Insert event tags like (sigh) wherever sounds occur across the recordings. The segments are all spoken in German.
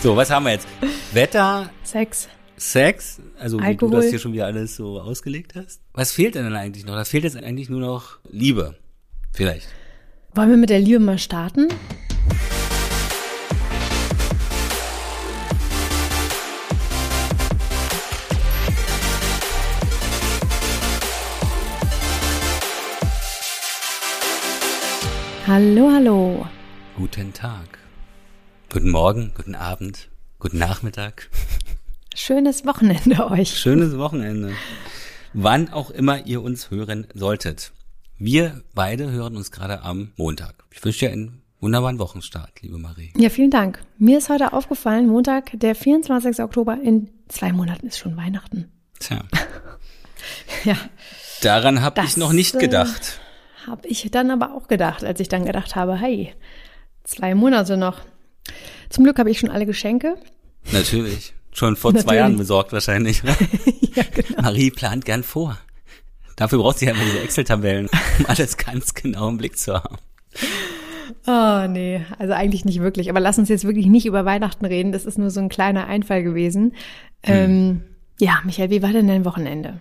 So, was haben wir jetzt? Wetter, Sex. Sex, also wie du Alkohol. das hier schon wieder alles so ausgelegt hast. Was fehlt denn dann eigentlich noch? Da fehlt jetzt eigentlich nur noch Liebe. Vielleicht. Wollen wir mit der Liebe mal starten? Hallo, hallo. Guten Tag. Guten Morgen, guten Abend, guten Nachmittag. Schönes Wochenende euch. Schönes Wochenende. Wann auch immer ihr uns hören solltet. Wir beide hören uns gerade am Montag. Ich wünsche dir einen wunderbaren Wochenstart, liebe Marie. Ja, vielen Dank. Mir ist heute aufgefallen, Montag, der 24. Oktober, in zwei Monaten ist schon Weihnachten. Tja, (laughs) Ja, daran habe ich noch nicht äh, gedacht. habe ich dann aber auch gedacht, als ich dann gedacht habe, hey, zwei Monate noch. Zum Glück habe ich schon alle Geschenke. Natürlich. Schon vor zwei Natürlich. Jahren besorgt wahrscheinlich. (laughs) ja, genau. Marie plant gern vor. Dafür braucht sie ja immer diese Excel-Tabellen, um alles ganz genau im Blick zu haben. Oh, nee, also eigentlich nicht wirklich. Aber lass uns jetzt wirklich nicht über Weihnachten reden. Das ist nur so ein kleiner Einfall gewesen. Ähm, ja, Michael, wie war denn dein Wochenende?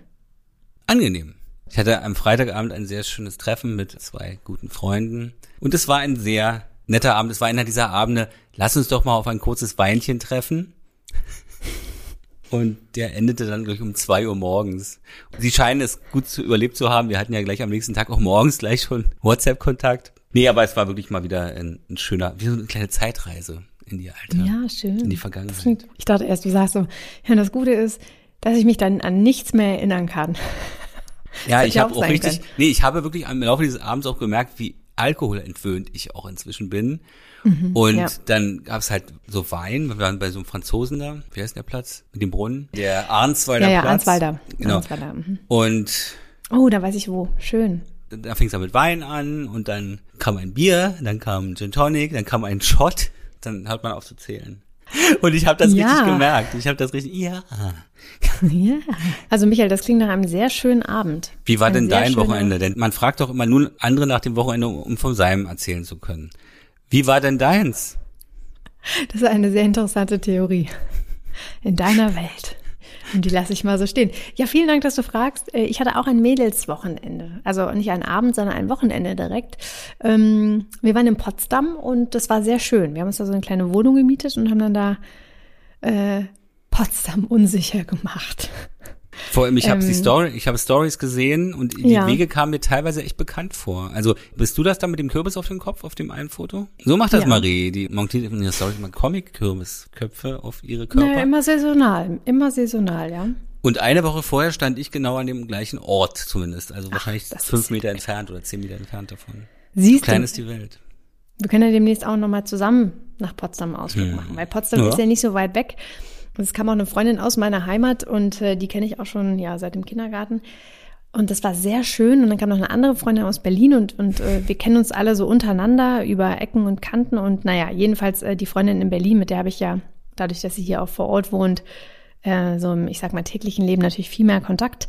Angenehm. Ich hatte am Freitagabend ein sehr schönes Treffen mit zwei guten Freunden. Und es war ein sehr netter Abend. Es war einer dieser Abende, lass uns doch mal auf ein kurzes Weinchen treffen. Und der endete dann gleich um zwei Uhr morgens. Sie scheinen es gut zu überlebt zu haben. Wir hatten ja gleich am nächsten Tag auch morgens gleich schon WhatsApp-Kontakt. Nee, aber es war wirklich mal wieder ein, ein schöner, wie so eine kleine Zeitreise in die alte, Ja, schön. in die Vergangenheit. Ich dachte erst, du sagst so, ja, das Gute ist, dass ich mich dann an nichts mehr erinnern kann. Ja, ich habe auch auch richtig, können. nee, ich habe wirklich im Laufe dieses Abends auch gemerkt, wie alkoholentwöhnt ich auch inzwischen bin. Mhm, Und ja. dann gab's halt so Wein, wir waren bei so einem Franzosen da, wie heißt der Platz? Mit dem Brunnen? Der Arnswalder Ja, ja, Platz. Arnswalder. Genau. Arnswalder, mhm. Und Oh, da weiß ich wo. Schön. da fing es dann mit Wein an und dann kam ein Bier, dann kam ein Gin Tonic, dann kam ein Shot, dann hört man auf zu zählen. (laughs) Und ich habe das Ja. richtig gemerkt. Ich habe das richtig, ja. Ja. Also Michael, das klingt nach einem sehr schönen Abend. Wie war Ein denn dein Wochenende? Denn man fragt doch immer nur andere nach dem Wochenende, um von seinem erzählen zu können. Wie war denn deins? Das ist eine sehr interessante Theorie. In deiner Welt. Und die lasse ich mal so stehen. Ja, vielen Dank, dass du fragst. Äh, Ich hatte auch ein Mädelswochenende. Also nicht ein Abend, sondern ein Wochenende direkt. Ähm, Wir waren in Potsdam und das war sehr schön. Wir haben uns da so eine kleine Wohnung gemietet und haben dann da äh, Potsdam unsicher gemacht. Vor allem, ich habe die Ähm, Story, ich habe Stories gesehen und die Ja. Wege kamen mir teilweise echt bekannt vor. Also bist du das da mit dem Kürbis auf dem Kopf auf dem einen Foto? So macht das Ja. Marie. Die montiert in der Story immer Comic-Kürbisköpfe auf ihre Körper. Naja, immer saisonal. Immer saisonal, ja. Und eine Woche vorher stand ich genau an dem gleichen Ort zumindest. Also wahrscheinlich das fünf Meter entfernt oder zehn Meter entfernt davon. Siehst Klein du, ist die Welt. Wir können ja demnächst auch nochmal zusammen nach Potsdam Ausflug machen, weil Potsdam Ja. ist ja nicht so weit weg. Es kam auch eine Freundin aus meiner Heimat und äh, die kenne ich auch schon ja seit dem Kindergarten. Und das war sehr schön. Und dann kam noch eine andere Freundin aus Berlin und, und äh, wir kennen uns alle so untereinander über Ecken und Kanten. Und naja, jedenfalls äh, die Freundin in Berlin, mit der habe ich ja, dadurch, dass sie hier auch vor Ort wohnt, äh, so im, ich sag mal, täglichen Leben natürlich viel mehr Kontakt.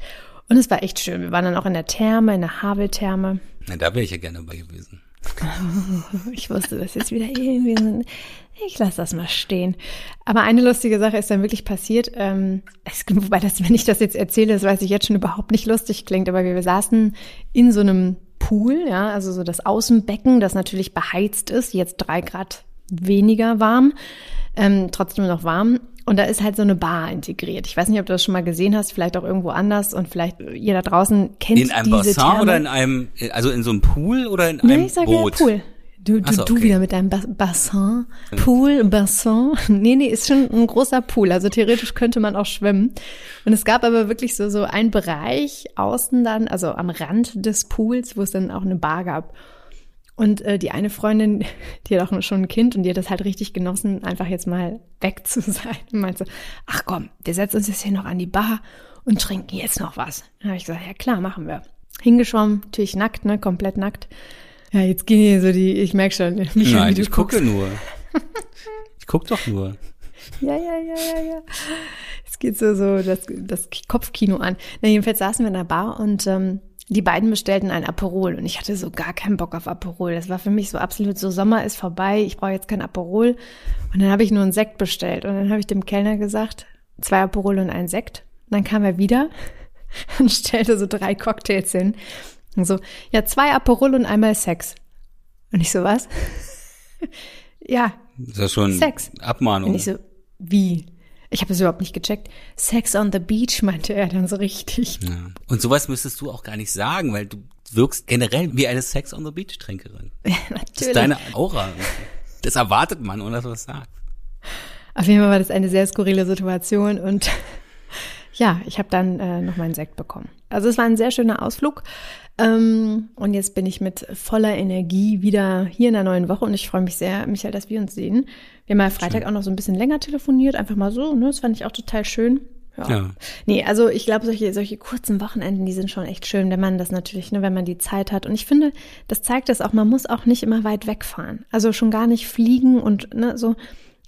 Und es war echt schön. Wir waren dann auch in der Therme, in der Haveltherme. Na, da wäre ich ja gerne bei gewesen. (laughs) Ich wusste das jetzt wieder irgendwie. so- Ich lasse das mal stehen. Aber eine lustige Sache ist dann wirklich passiert. Ähm, es, wobei das, wenn ich das jetzt erzähle, das weiß ich jetzt schon überhaupt nicht lustig klingt. Aber wir saßen in so einem Pool, ja, also so das Außenbecken, das natürlich beheizt ist, jetzt drei Grad weniger warm, ähm, trotzdem noch warm. Und da ist halt so eine Bar integriert. Ich weiß nicht, ob du das schon mal gesehen hast, vielleicht auch irgendwo anders und vielleicht ihr da draußen kennt In einem diese Bassin Therme. oder in einem, also in so einem Pool oder in Nee, einem ich sage Boot? ja Pool. Du, du, so, du okay. wieder mit deinem Ba- Bassin. Pool, Bassin. (laughs) Nee, nee, ist schon ein großer Pool. Also theoretisch könnte man auch schwimmen. Und es gab aber wirklich so, so einen Bereich außen dann, also am Rand des Pools, wo es dann auch eine Bar gab. Und äh, die eine Freundin, (laughs) die hat auch schon ein Kind und die hat das halt richtig genossen, einfach jetzt mal weg (laughs) zu sein. Und meinte, ach komm, wir setzen uns jetzt hier noch an die Bar und trinken jetzt noch was. Da habe ich gesagt, ja klar, machen wir. Hingeschwommen, natürlich nackt, ne, komplett nackt. Ja, jetzt gehen hier so die, ich merk schon, (laughs) Michael, Nein, ich gucke guckst. nur. (laughs) Ich guck doch nur. Ja, ja, ja, ja, ja. Es geht so, so das, das Kopfkino an. Na, jedenfalls saßen wir in der Bar und ähm, die beiden bestellten ein Aperol und ich hatte so gar keinen Bock auf Aperol. Das war für mich so absolut so Sommer ist vorbei, ich brauche jetzt kein Aperol. Und dann habe ich nur einen Sekt bestellt und dann habe ich dem Kellner gesagt, zwei Aperol und ein Sekt. Und dann kam er wieder (laughs) und stellte so drei Cocktails hin. Und so, ja, zwei Aperol und einmal Sex. Und ich so, was? (laughs) ja. Das ist schon Sex. Abmahnung. Und ich so, wie? Ich habe es überhaupt nicht gecheckt. Sex on the Beach (laughs) meinte er dann so richtig. Ja. Und sowas müsstest du auch gar nicht sagen, weil du wirkst generell wie eine Sex on the Beach Trinkerin. Ja, (laughs) natürlich. Das ist deine Aura. Das erwartet man, ohne dass du das sagst. Auf jeden Fall war das eine sehr skurrile Situation und ja, ich habe dann äh, noch meinen Sekt bekommen. Also es war ein sehr schöner Ausflug. Ähm, und jetzt bin ich mit voller Energie wieder hier in der neuen Woche und ich freue mich sehr, Michael, dass wir uns sehen. Wir haben ja Freitag schön. auch noch so ein bisschen länger telefoniert, einfach mal so, ne? Das fand ich auch total schön. Ja. ja. Nee, also ich glaube, solche, solche kurzen Wochenenden, die sind schon echt schön, wenn man das natürlich, ne, wenn man die Zeit hat. Und ich finde, das zeigt es auch, man muss auch nicht immer weit wegfahren. Also schon gar nicht fliegen und ne, so.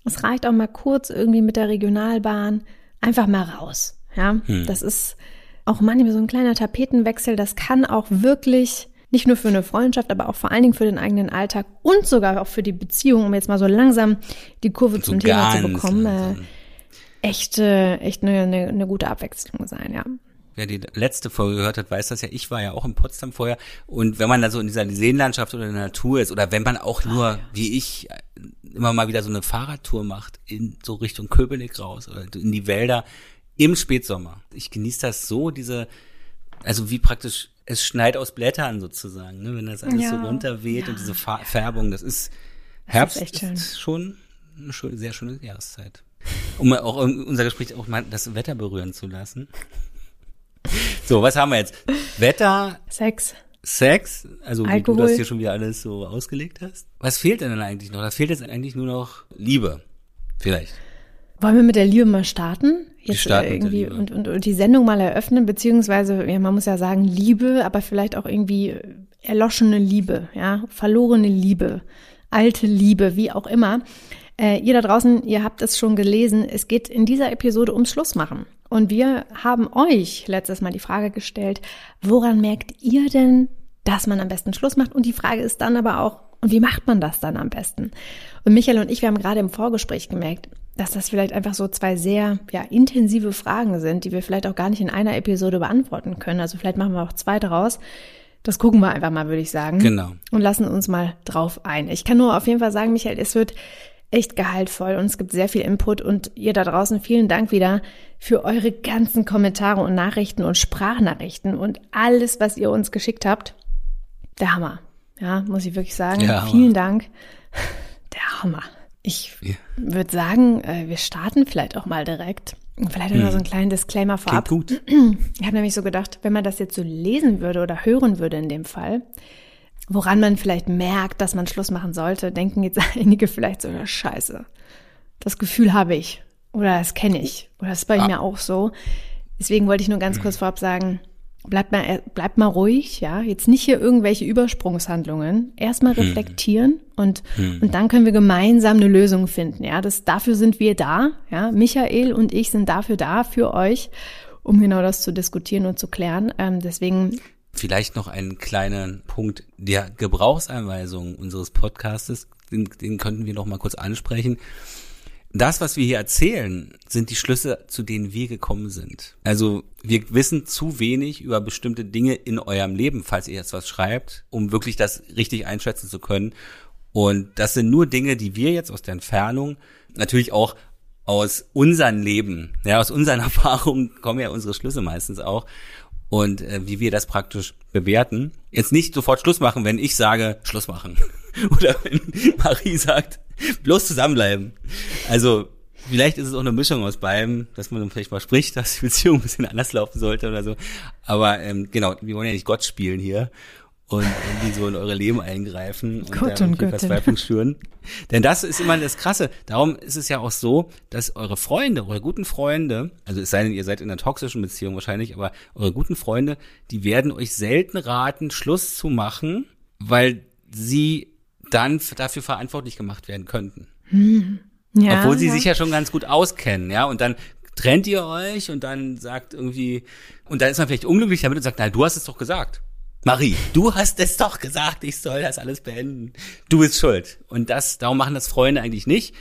Es reicht auch mal kurz irgendwie mit der Regionalbahn einfach mal raus. Ja, hm. das ist auch manchmal so ein kleiner Tapetenwechsel. Das kann auch wirklich nicht nur für eine Freundschaft, aber auch vor allen Dingen für den eigenen Alltag und sogar auch für die Beziehung, um jetzt mal so langsam die Kurve so zum Thema zu bekommen, äh, echt, äh, echt eine, eine, eine gute Abwechslung sein, ja. Wer die letzte Folge gehört hat, weiß das ja. Ich war ja auch in Potsdam vorher. Und wenn man da so in dieser Seenlandschaft oder in der Natur ist, oder wenn man auch nur, oh, ja. wie ich, immer mal wieder so eine Fahrradtour macht, in so Richtung Köpenick raus oder in die Wälder im Spätsommer. Ich genieße das so, diese, also wie praktisch, es schneit aus Blättern sozusagen, ne? wenn das alles ja. so runterweht ja. und diese Färbung, das ist, Herbst ist, ist schon eine schön, sehr schöne Jahreszeit. Um auch unser Gespräch auch mal das Wetter berühren zu lassen. (laughs) So, was haben wir jetzt? Wetter. Sex. Sex, also Alkohol. wie du das hier schon wieder alles so ausgelegt hast. Was fehlt denn dann eigentlich noch? Da fehlt jetzt eigentlich nur noch Liebe. Vielleicht. Wollen wir mit der Liebe mal starten? Jetzt starten irgendwie und, und, und die Sendung mal eröffnen, beziehungsweise, ja, man muss ja sagen, Liebe, aber vielleicht auch irgendwie erloschene Liebe, ja, verlorene Liebe, alte Liebe, wie auch immer. Äh, ihr da draußen, ihr habt es schon gelesen, es geht in dieser Episode ums Schlussmachen. Und wir haben euch letztes Mal die Frage gestellt, woran merkt ihr denn, dass man am besten Schluss macht? Und die Frage ist dann aber auch, und wie macht man das dann am besten? Und Michael und ich, wir haben gerade im Vorgespräch gemerkt, dass das vielleicht einfach so zwei sehr ja, intensive Fragen sind, die wir vielleicht auch gar nicht in einer Episode beantworten können. Also vielleicht machen wir auch zwei daraus. Das gucken wir einfach mal, würde ich sagen. Genau. Und lassen uns mal drauf ein. Ich kann nur auf jeden Fall sagen, Michael, es wird echt gehaltvoll und es gibt sehr viel Input und ihr da draußen vielen Dank wieder für eure ganzen Kommentare und Nachrichten und Sprachnachrichten und alles, was ihr uns geschickt habt. Der Hammer. Ja, muss ich wirklich sagen. Ja, vielen Dank. Der Hammer. Ich ja. würde sagen, äh, wir starten vielleicht auch mal direkt. Vielleicht hm. noch so einen kleinen Disclaimer vorab. Klingt gut. Ich habe nämlich so gedacht, wenn man das jetzt so lesen würde oder hören würde in dem Fall, woran man vielleicht merkt, dass man Schluss machen sollte, denken jetzt (laughs) einige vielleicht so, ja, scheiße. Das Gefühl habe ich. Oder das kenne ich. Oder das ist bei ah. mir auch so. Deswegen wollte ich nur ganz kurz vorab sagen, bleibt mal, bleibt mal ruhig, ja. Jetzt nicht hier irgendwelche Übersprungshandlungen. Erstmal hm. reflektieren hm. und, hm. und dann können wir gemeinsam eine Lösung finden, ja. Das, dafür sind wir da, ja. Michael und ich sind dafür da, für euch, um genau das zu diskutieren und zu klären. Ähm, deswegen Vielleicht noch einen kleinen Punkt der Gebrauchsanweisung unseres Podcastes, den, den könnten wir noch mal kurz ansprechen. Das, was wir hier erzählen, sind die Schlüsse, zu denen wir gekommen sind. Also wir wissen zu wenig über bestimmte Dinge in eurem Leben, falls ihr jetzt was schreibt, um wirklich das richtig einschätzen zu können. Und das sind nur Dinge, die wir jetzt aus der Entfernung, natürlich auch aus unserem Leben, ja, aus unseren (laughs) Erfahrungen kommen ja unsere Schlüsse meistens auch und äh, wie wir das praktisch bewerten. Jetzt nicht sofort Schluss machen, wenn ich sage, Schluss machen. (laughs) Oder wenn Marie sagt, (laughs) bloß zusammenbleiben. Also vielleicht ist es auch eine Mischung aus beidem, dass man vielleicht mal spricht, (laughs) dass die Beziehung ein bisschen anders laufen sollte oder so. Aber ähm, genau, wir wollen ja nicht Gott spielen hier und irgendwie so in eure Leben eingreifen und Gott und Verzweiflung (laughs) schüren. Denn das ist immer das Krasse. Darum ist es ja auch so, dass eure Freunde, eure guten Freunde, also es sei denn, ihr seid in einer toxischen Beziehung wahrscheinlich, aber eure guten Freunde, die werden euch selten raten, Schluss zu machen, weil sie dann dafür verantwortlich gemacht werden könnten. Hm. Ja, Obwohl sie ja. sich ja schon ganz gut auskennen, ja, und dann trennt ihr euch und dann sagt irgendwie, und dann ist man vielleicht unglücklich damit und sagt, nein, du hast es doch gesagt. Marie, du hast es doch gesagt, ich soll das alles beenden. Du bist schuld. Und das, darum machen das Freunde eigentlich nicht.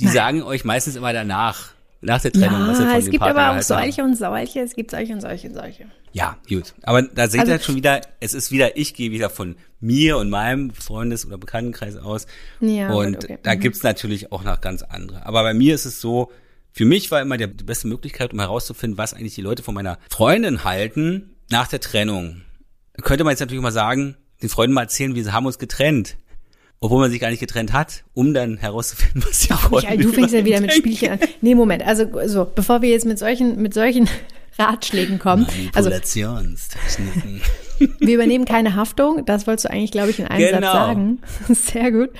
Die Nein. sagen euch meistens immer danach, nach der Trennung, was ihr Ja, von es gibt Partner aber auch habt. solche und solche, es gibt solche und solche und solche. Ja, gut. Aber da seht Also- ihr schon wieder, es ist wieder, ich gehe wieder von mir und meinem Freundes- oder Bekanntenkreis aus. Ja, gut, und okay. da Mhm. gibt's natürlich auch noch ganz andere. Aber bei mir ist es so, für mich war immer die beste Möglichkeit, um herauszufinden, was eigentlich die Leute von meiner Freundin halten nach der Trennung. Könnte man jetzt natürlich mal sagen, den Freunden mal erzählen, wir haben uns getrennt. Obwohl man sich gar nicht getrennt hat, um dann herauszufinden, was die Freunde Michael, du fängst ja wieder mit. Spielchen an. Nee, Moment, also so, bevor wir jetzt mit solchen, mit solchen (laughs) Ratschlägen kommen. Also Manipulationstechniken. wir übernehmen keine Haftung, das wolltest du eigentlich, glaube ich, in einem Genau. Satz sagen. (laughs) Sehr gut.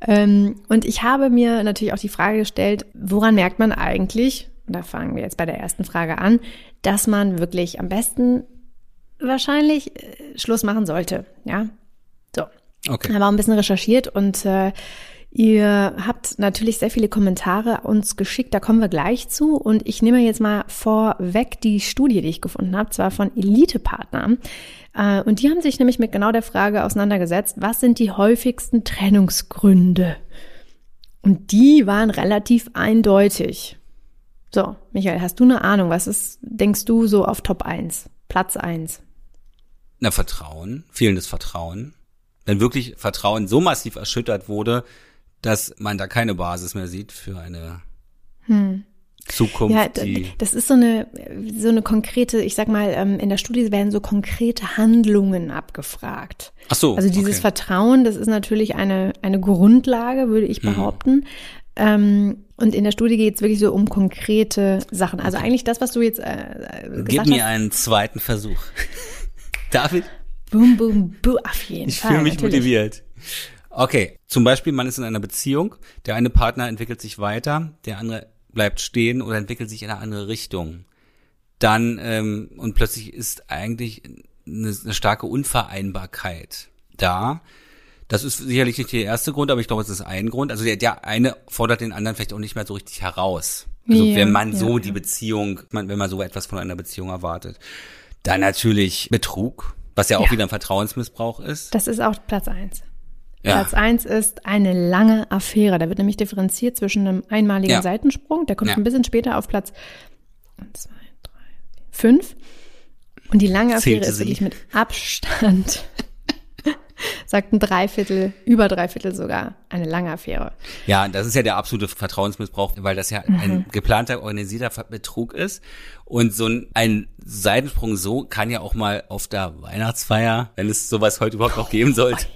Ähm, und ich habe mir natürlich auch die Frage gestellt, woran merkt man eigentlich, und da fangen wir jetzt bei der ersten Frage an, dass man wirklich am besten wahrscheinlich äh, Schluss machen sollte. Ja. Okay. habe auch ein bisschen recherchiert und äh, ihr habt natürlich sehr viele Kommentare uns geschickt, da kommen wir gleich zu. Und ich nehme jetzt mal vorweg die Studie, die ich gefunden habe, zwar von Elite-Partnern. Äh, und die haben sich nämlich mit genau der Frage auseinandergesetzt, was sind die häufigsten Trennungsgründe? Und die waren relativ eindeutig. So, Michael, hast du eine Ahnung, was ist, denkst du so auf Top 1, Platz 1? Na, Vertrauen, fehlendes Vertrauen. Wenn wirklich Vertrauen so massiv erschüttert wurde, dass man da keine Basis mehr sieht für eine Zukunft, Ja, das ist so eine, so eine konkrete, ich sag mal, ähm, in der Studie werden so konkrete Handlungen abgefragt. Ach so, Also dieses okay. Vertrauen, das ist natürlich eine, eine Grundlage, würde ich Mhm. behaupten. Ähm, und in der Studie geht es wirklich so um konkrete Sachen. Also eigentlich das, was du jetzt äh, äh, Gib gesagt mir hast. einen zweiten Versuch. (laughs) David, Boom, boom, boom, auf jeden ich Fall. fühle mich natürlich. motiviert. Okay, zum Beispiel, man ist in einer Beziehung, der eine Partner entwickelt sich weiter, der andere bleibt stehen oder entwickelt sich in eine andere Richtung. Dann, ähm, und plötzlich ist eigentlich eine, eine starke Unvereinbarkeit da. Das ist sicherlich nicht der erste Grund, aber ich glaube, es ist ein Grund. Also der, der eine fordert den anderen vielleicht auch nicht mehr so richtig heraus. Also Ja, wenn man ja, so ja. die Beziehung, wenn man so etwas von einer Beziehung erwartet. Dann natürlich Betrug, was ja auch Ja. wieder ein Vertrauensmissbrauch ist. Das ist auch Platz eins. Ja. Platz eins ist eine lange Affäre. Da wird nämlich differenziert zwischen einem einmaligen Ja. Seitensprung, der kommt ein bisschen später auf Platz zwei, drei, vier, fünf. Und die lange Affäre Zählte ist sie? wirklich mit Abstand, sagt ein Dreiviertel, über Dreiviertel sogar, eine lange Affäre. Ja, das ist ja der absolute Vertrauensmissbrauch, weil das ja Mhm. ein geplanter, organisierter Betrug ist. Und so ein, ein Seitensprung so kann ja auch mal auf der Weihnachtsfeier, wenn es sowas heute überhaupt noch geben sollte.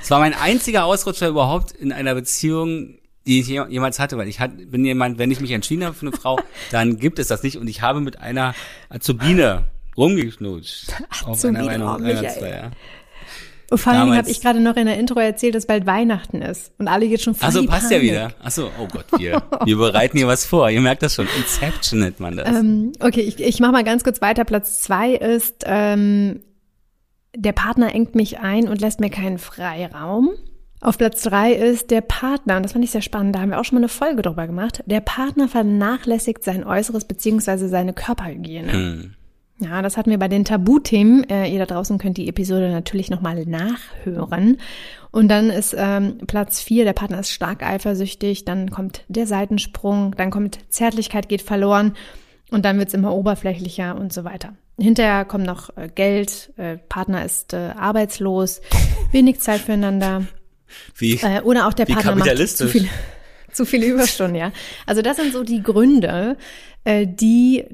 Es war mein einziger Ausrutscher überhaupt in einer Beziehung, die ich je- jemals hatte, weil ich hat, bin jemand, wenn ich mich entschieden habe für eine Frau, (laughs) dann gibt es das nicht. Und ich habe mit einer Azubine rumgeknutscht. (laughs) auf einer oh, Michael. Und vor allem habe ich gerade noch in der Intro erzählt, dass bald Weihnachten ist. Und alle jetzt schon voll Achso, die passt ja Panik. wieder. Achso, oh Gott, wir, wir bereiten hier was vor. Ihr merkt das schon. Inception nennt man das. Ähm, okay, ich, ich mache mal ganz kurz weiter. Platz zwei ist, ähm, der Partner engt mich ein und lässt mir keinen Freiraum. Auf Platz drei ist der Partner, und das fand ich sehr spannend, da haben wir auch schon mal eine Folge drüber gemacht. Der Partner vernachlässigt sein Äußeres beziehungsweise seine Körperhygiene. Hm. Ja, das hatten wir bei den Tabuthemen. Äh, ihr da draußen könnt die Episode natürlich nochmal nachhören. Und dann ist ähm, Platz vier, der Partner ist stark eifersüchtig, dann kommt der Seitensprung, dann kommt Zärtlichkeit geht verloren und dann wird's immer oberflächlicher und so weiter. Hinterher kommt noch äh, Geld, äh, Partner ist äh, arbeitslos, wenig Zeit füreinander. Wie, Äh, oder auch der Partner macht zu viele, (laughs) zu viele Überstunden, ja. Also das sind so die Gründe, die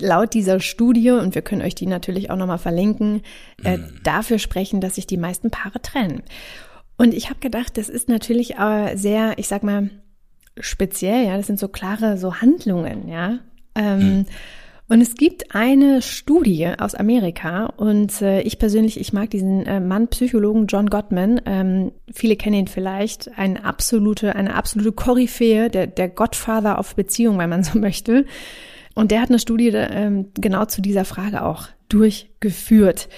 laut dieser Studie, und wir können euch die natürlich auch nochmal verlinken, äh, Mhm. dafür sprechen, dass sich die meisten Paare trennen. Und ich habe gedacht, das ist natürlich äh, sehr, ich sag mal, speziell, ja, das sind so klare so Handlungen, ja. Ähm, Und es gibt eine Studie aus Amerika und äh, ich persönlich, ich mag diesen äh, Mann, Psychologen John Gottman. Ähm, viele kennen ihn vielleicht, eine absolute, eine absolute Koryphäe, der, der Godfather auf Beziehung, wenn man so (laughs) möchte. Und der hat eine Studie ähm, genau zu dieser Frage auch durchgeführt,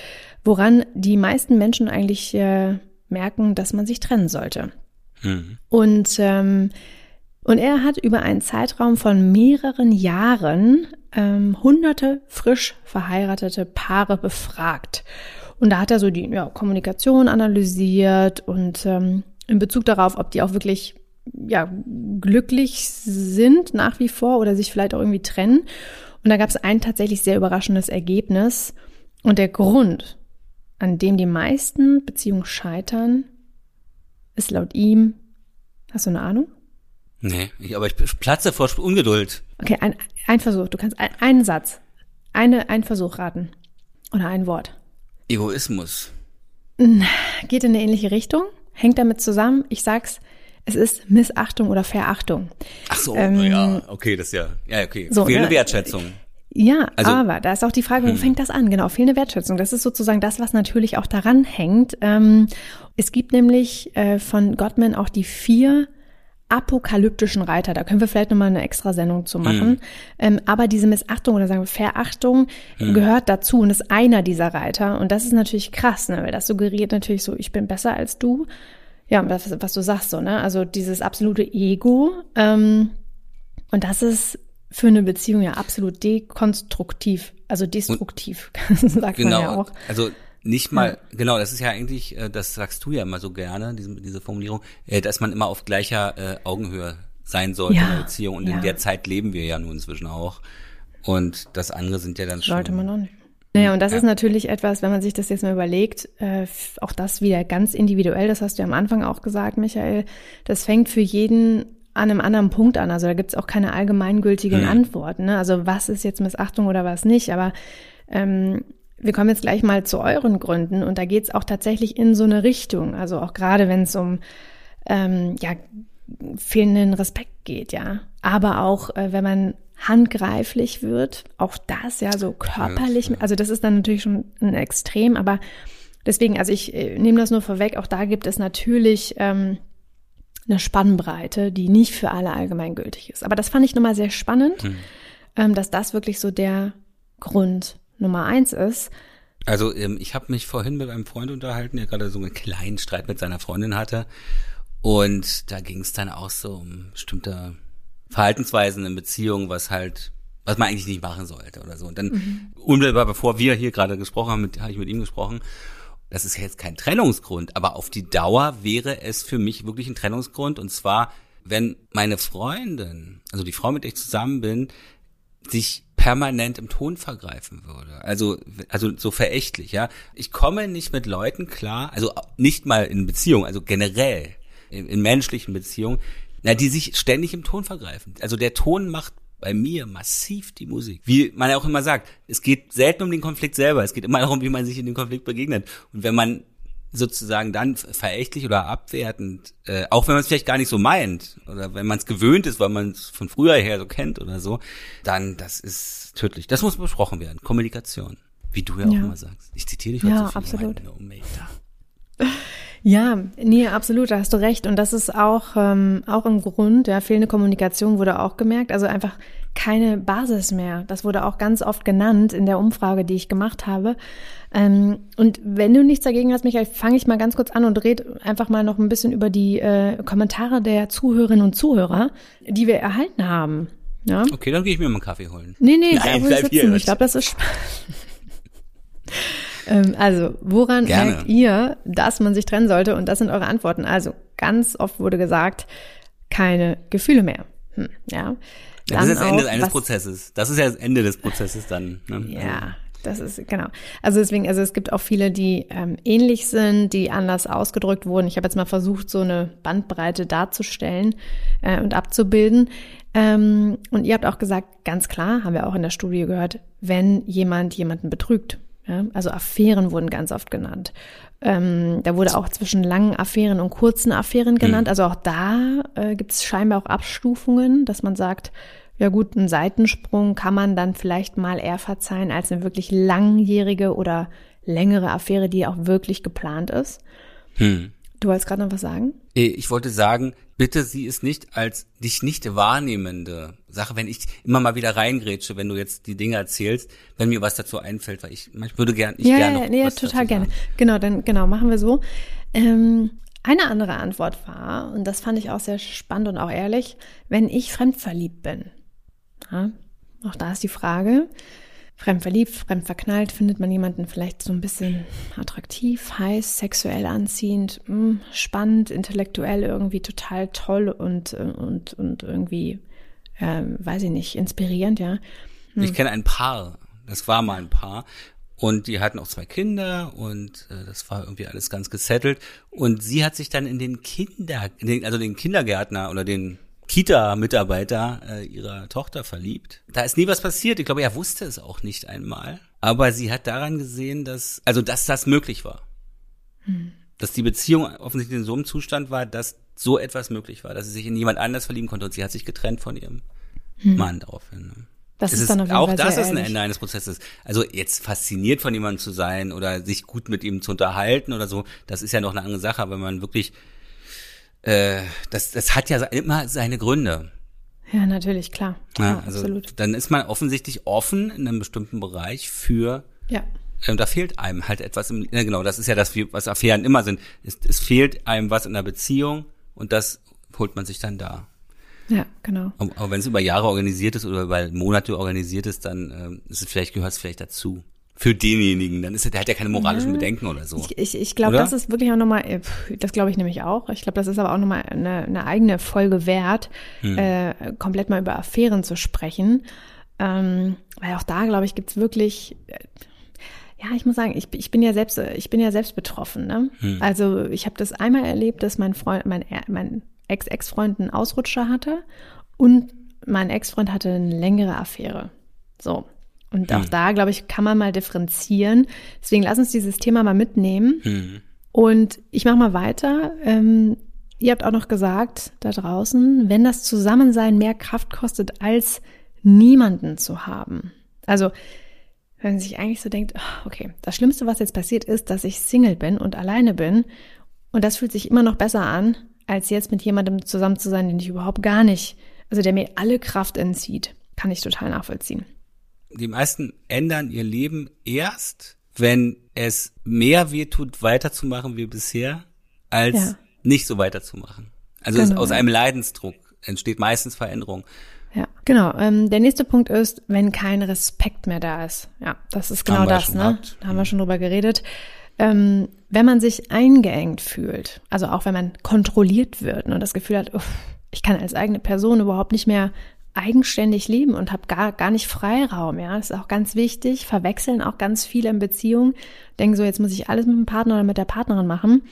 woran die meisten Menschen eigentlich äh, merken, dass man sich trennen sollte. hm. Und, ähm, Und er hat über einen Zeitraum von mehreren Jahren ähm, hunderte frisch verheiratete Paare befragt. Und da hat er so die ja, Kommunikation analysiert und ähm, in Bezug darauf, ob die auch wirklich ja, glücklich sind nach wie vor oder sich vielleicht auch irgendwie trennen. Und da gab es ein tatsächlich sehr überraschendes Ergebnis. Und der Grund, an dem die meisten Beziehungen scheitern, ist laut ihm, hast du eine Ahnung? Nee, ich, aber ich platze vor Ungeduld. Okay, ein, ein Versuch. Du kannst ein, einen Satz, eine, einen Versuch raten. Oder ein Wort. Egoismus. Geht in eine ähnliche Richtung, hängt damit zusammen. Ich sag's, es ist Missachtung oder Verachtung. Ach so, ähm, ja, okay, das ist ja, ja, okay. So, Fehlende ne, Wertschätzung. Ja, also, aber da ist auch die Frage, wo hm. fängt das an? Genau, fehlende Wertschätzung. Das ist sozusagen das, was natürlich auch daran hängt. Ähm, es gibt nämlich äh, von Gottman auch die vier apokalyptischen Reiter. Da können wir vielleicht nochmal eine extra Sendung zu machen. Mhm. Ähm, aber diese Missachtung oder sagen wir Verachtung mhm. gehört dazu und ist einer dieser Reiter. Und das ist natürlich krass, ne? weil das suggeriert natürlich so, ich bin besser als du. Ja, was, was du sagst so, ne? Also dieses absolute Ego. Ähm, und das ist für eine Beziehung ja absolut dekonstruktiv, also destruktiv, (laughs) sagt genau, man ja auch. Also nicht mal, ja. genau, das ist ja eigentlich, äh, das sagst du ja immer so gerne, diese, diese Formulierung, äh, dass man immer auf gleicher äh, Augenhöhe sein sollte ja, in der Beziehung. Und ja. in der Zeit leben wir ja nun inzwischen auch. Und das andere sind ja dann schon. Sollte man auch nicht. Naja, und das ja. ist natürlich etwas, wenn man sich das jetzt mal überlegt, äh, auch das wieder ganz individuell, das hast du ja am Anfang auch gesagt, Michael, das fängt für jeden an einem anderen Punkt an. Also da gibt's auch keine allgemeingültigen hm. Antworten. Ne? Also was ist jetzt Missachtung oder was nicht. Aber ähm, wir kommen jetzt gleich mal zu euren Gründen und da geht's auch tatsächlich in so eine Richtung. Also auch gerade wenn es um ähm, ja, fehlenden Respekt geht, ja. Aber auch äh, wenn man handgreiflich wird, auch das ja so körperlich, also das ist dann natürlich schon ein Extrem, aber deswegen, also ich äh, nehme das nur vorweg, auch da gibt es natürlich ähm, eine Spannbreite, die nicht für alle allgemeingültig ist. Aber das fand ich nochmal sehr spannend, hm. ähm, dass das wirklich so der Grund Nummer eins ist. Also ähm, ich habe mich vorhin mit einem Freund unterhalten, der gerade so einen kleinen Streit mit seiner Freundin hatte. Und da ging es dann auch so um bestimmte Verhaltensweisen in Beziehungen, was halt, was man eigentlich nicht machen sollte oder so. Und dann mhm. unmittelbar bevor wir hier gerade gesprochen haben, habe ich mit ihm gesprochen. Das ist ja jetzt kein Trennungsgrund, aber auf die Dauer wäre es für mich wirklich ein Trennungsgrund. Und zwar, wenn meine Freundin, also die Frau, mit der ich zusammen bin, sich permanent im Ton vergreifen würde. Also, also so verächtlich, ja. Ich komme nicht mit Leuten klar, also nicht mal in Beziehungen, also generell in, in menschlichen Beziehungen, na, die sich ständig im Ton vergreifen. Also der Ton macht bei mir massiv die Musik. Wie man ja auch immer sagt, es geht selten um den Konflikt selber, es geht immer (laughs) darum, wie man sich in dem Konflikt begegnet. Und wenn man sozusagen dann verächtlich oder abwertend, äh, auch wenn man es vielleicht gar nicht so meint oder wenn man es gewöhnt ist, weil man es von früher her so kennt oder so, dann das ist tödlich. Das muss besprochen werden. Kommunikation, wie du ja, ja. auch immer sagst. Ich zitiere dich heute ja, so viel. absolut. (laughs) Ja, nee, absolut, da hast du recht. Und das ist auch, ähm, auch ein Grund, ja, fehlende Kommunikation wurde auch gemerkt. Also einfach keine Basis mehr. Das wurde auch ganz oft genannt in der Umfrage, die ich gemacht habe. Ähm, und wenn du nichts dagegen hast, Michael, fange ich mal ganz kurz an und red einfach mal noch ein bisschen über die äh, Kommentare der Zuhörerinnen und Zuhörer, die wir erhalten haben. Ja? Okay, dann gehe ich mir mal einen Kaffee holen. Nee, nee, Nein, wo sitzen. Ich glaube, das ist spannend. (laughs) Ähm, also, woran Gerne. merkt ihr, dass man sich trennen sollte? Und das sind eure Antworten. Also, ganz oft wurde gesagt, keine Gefühle mehr. Hm, ja. das ist das Ende eines was, Prozesses. Das ist ja das Ende des Prozesses dann. Ne? Ja, das ist genau. Also deswegen, also es gibt auch viele, die ähm, ähnlich sind, die anders ausgedrückt wurden. Ich habe jetzt mal versucht, so eine Bandbreite darzustellen äh, und abzubilden. Ähm, und ihr habt auch gesagt, ganz klar, haben wir auch in der Studie gehört, wenn jemand jemanden betrügt, ja, also Affären wurden ganz oft genannt. Ähm, da wurde auch zwischen langen Affären und kurzen Affären genannt. Mhm. Also auch da äh, gibt es scheinbar auch Abstufungen, dass man sagt, ja gut, einen Seitensprung kann man dann vielleicht mal eher verzeihen als eine wirklich langjährige oder längere Affäre, die auch wirklich geplant ist. Hm. Du wolltest gerade noch was sagen? Ich wollte sagen, bitte sieh es nicht als dich nicht wahrnehmende Sache, wenn ich immer mal wieder reingrätsche, wenn du jetzt die Dinge erzählst, wenn mir was dazu einfällt, weil ich, ich würde gerne, ich ja, gerne noch ja, ja, total gerne. Genau, dann genau machen wir so. Ähm, Eine andere Antwort war, und das fand ich auch sehr spannend und auch ehrlich, wenn ich fremdverliebt bin. Ja, auch da ist die Frage, fremdverliebt, fremdverknallt, findet man jemanden vielleicht so ein bisschen attraktiv, heiß, sexuell anziehend, hm, spannend, intellektuell irgendwie total toll und, und, und irgendwie, äh, weiß ich nicht, inspirierend, ja. Hm. Ich kenne ein Paar, das war mal ein Paar und die hatten auch zwei Kinder und äh, das war irgendwie alles ganz gesettelt. Und sie hat sich dann in den Kinder, in den, also den Kindergärtner oder den Kita-Mitarbeiter äh, ihrer Tochter verliebt. Da ist nie was passiert. Ich glaube, er wusste es auch nicht einmal. Aber sie hat daran gesehen, dass, also dass das möglich war. Hm. Dass die Beziehung offensichtlich in so einem Zustand war, dass so etwas möglich war, dass sie sich in jemand anders verlieben konnte und sie hat sich getrennt von ihrem hm. Mann daraufhin. Ne? Das ist, ist dann auf jeden auch Fall das ist ein ehrlich. Ende eines Prozesses. Also jetzt fasziniert von jemandem zu sein oder sich gut mit ihm zu unterhalten oder so, das ist ja noch eine andere Sache, wenn man wirklich äh, das, das hat ja immer seine Gründe. Ja, natürlich, klar. Ja, ja, also absolut. dann ist man offensichtlich offen in einem bestimmten Bereich für Ja. ähm, da fehlt einem halt etwas im, ja, genau, das ist ja das, was Affären immer sind. Es, es fehlt einem was in der Beziehung und das holt man sich dann da. Ja, genau. Aber aber wenn es über Jahre organisiert ist oder über Monate organisiert ist, dann ähm, ist es vielleicht gehört es vielleicht dazu. Für denjenigen, dann ist er, der hat ja keine moralischen Bedenken oder so. Ich, ich, ich glaube, das ist wirklich auch nochmal, äh, das glaube ich nämlich auch. Ich glaube, das ist aber auch nochmal eine, eine eigene Folge wert, Hm. äh, komplett mal über Affären zu sprechen. Ähm, weil auch da, glaube ich, gibt's wirklich, äh, ja, ich muss sagen, ich, ich bin ja selbst, äh, ich bin ja selbst betroffen. Ne? Hm. Also ich habe das einmal erlebt, dass mein Freund, mein, mein Ex-Ex-Freund einen Ausrutscher hatte und mein Ex-Freund hatte eine längere Affäre. So. Und auch Hm. da, glaube ich, kann man mal differenzieren. Deswegen lass uns dieses Thema mal mitnehmen. Hm. Und ich mache mal weiter. Ähm, ihr habt auch noch gesagt da draußen, wenn das Zusammensein mehr Kraft kostet, als niemanden zu haben. Also, wenn man sich eigentlich so denkt, ah, okay, das Schlimmste, was jetzt passiert, ist, dass ich Single bin und alleine bin. Und das fühlt sich immer noch besser an, als jetzt mit jemandem zusammen zu sein, den ich überhaupt gar nicht, also der mir alle Kraft entzieht. Kann ich total nachvollziehen. Die meisten ändern ihr Leben erst, wenn es mehr wehtut, weiterzumachen wie bisher, als Ja. nicht so weiterzumachen. Also Genau, aus einem Leidensdruck entsteht meistens Veränderung. Ja, genau. Ähm, der nächste Punkt ist, wenn kein Respekt mehr da ist. Ja, das ist genau das, ne? gehabt. Da haben wir schon drüber geredet. Ähm, wenn man sich eingeengt fühlt, also auch wenn man kontrolliert wird und das Gefühl hat, uff, ich kann als eigene Person überhaupt nicht mehr eigenständig leben und habe gar, gar nicht Freiraum, ja. Das ist auch ganz wichtig. Verwechseln auch ganz viele in Beziehungen. Denken so, jetzt muss ich alles mit dem Partner oder mit der Partnerin machen.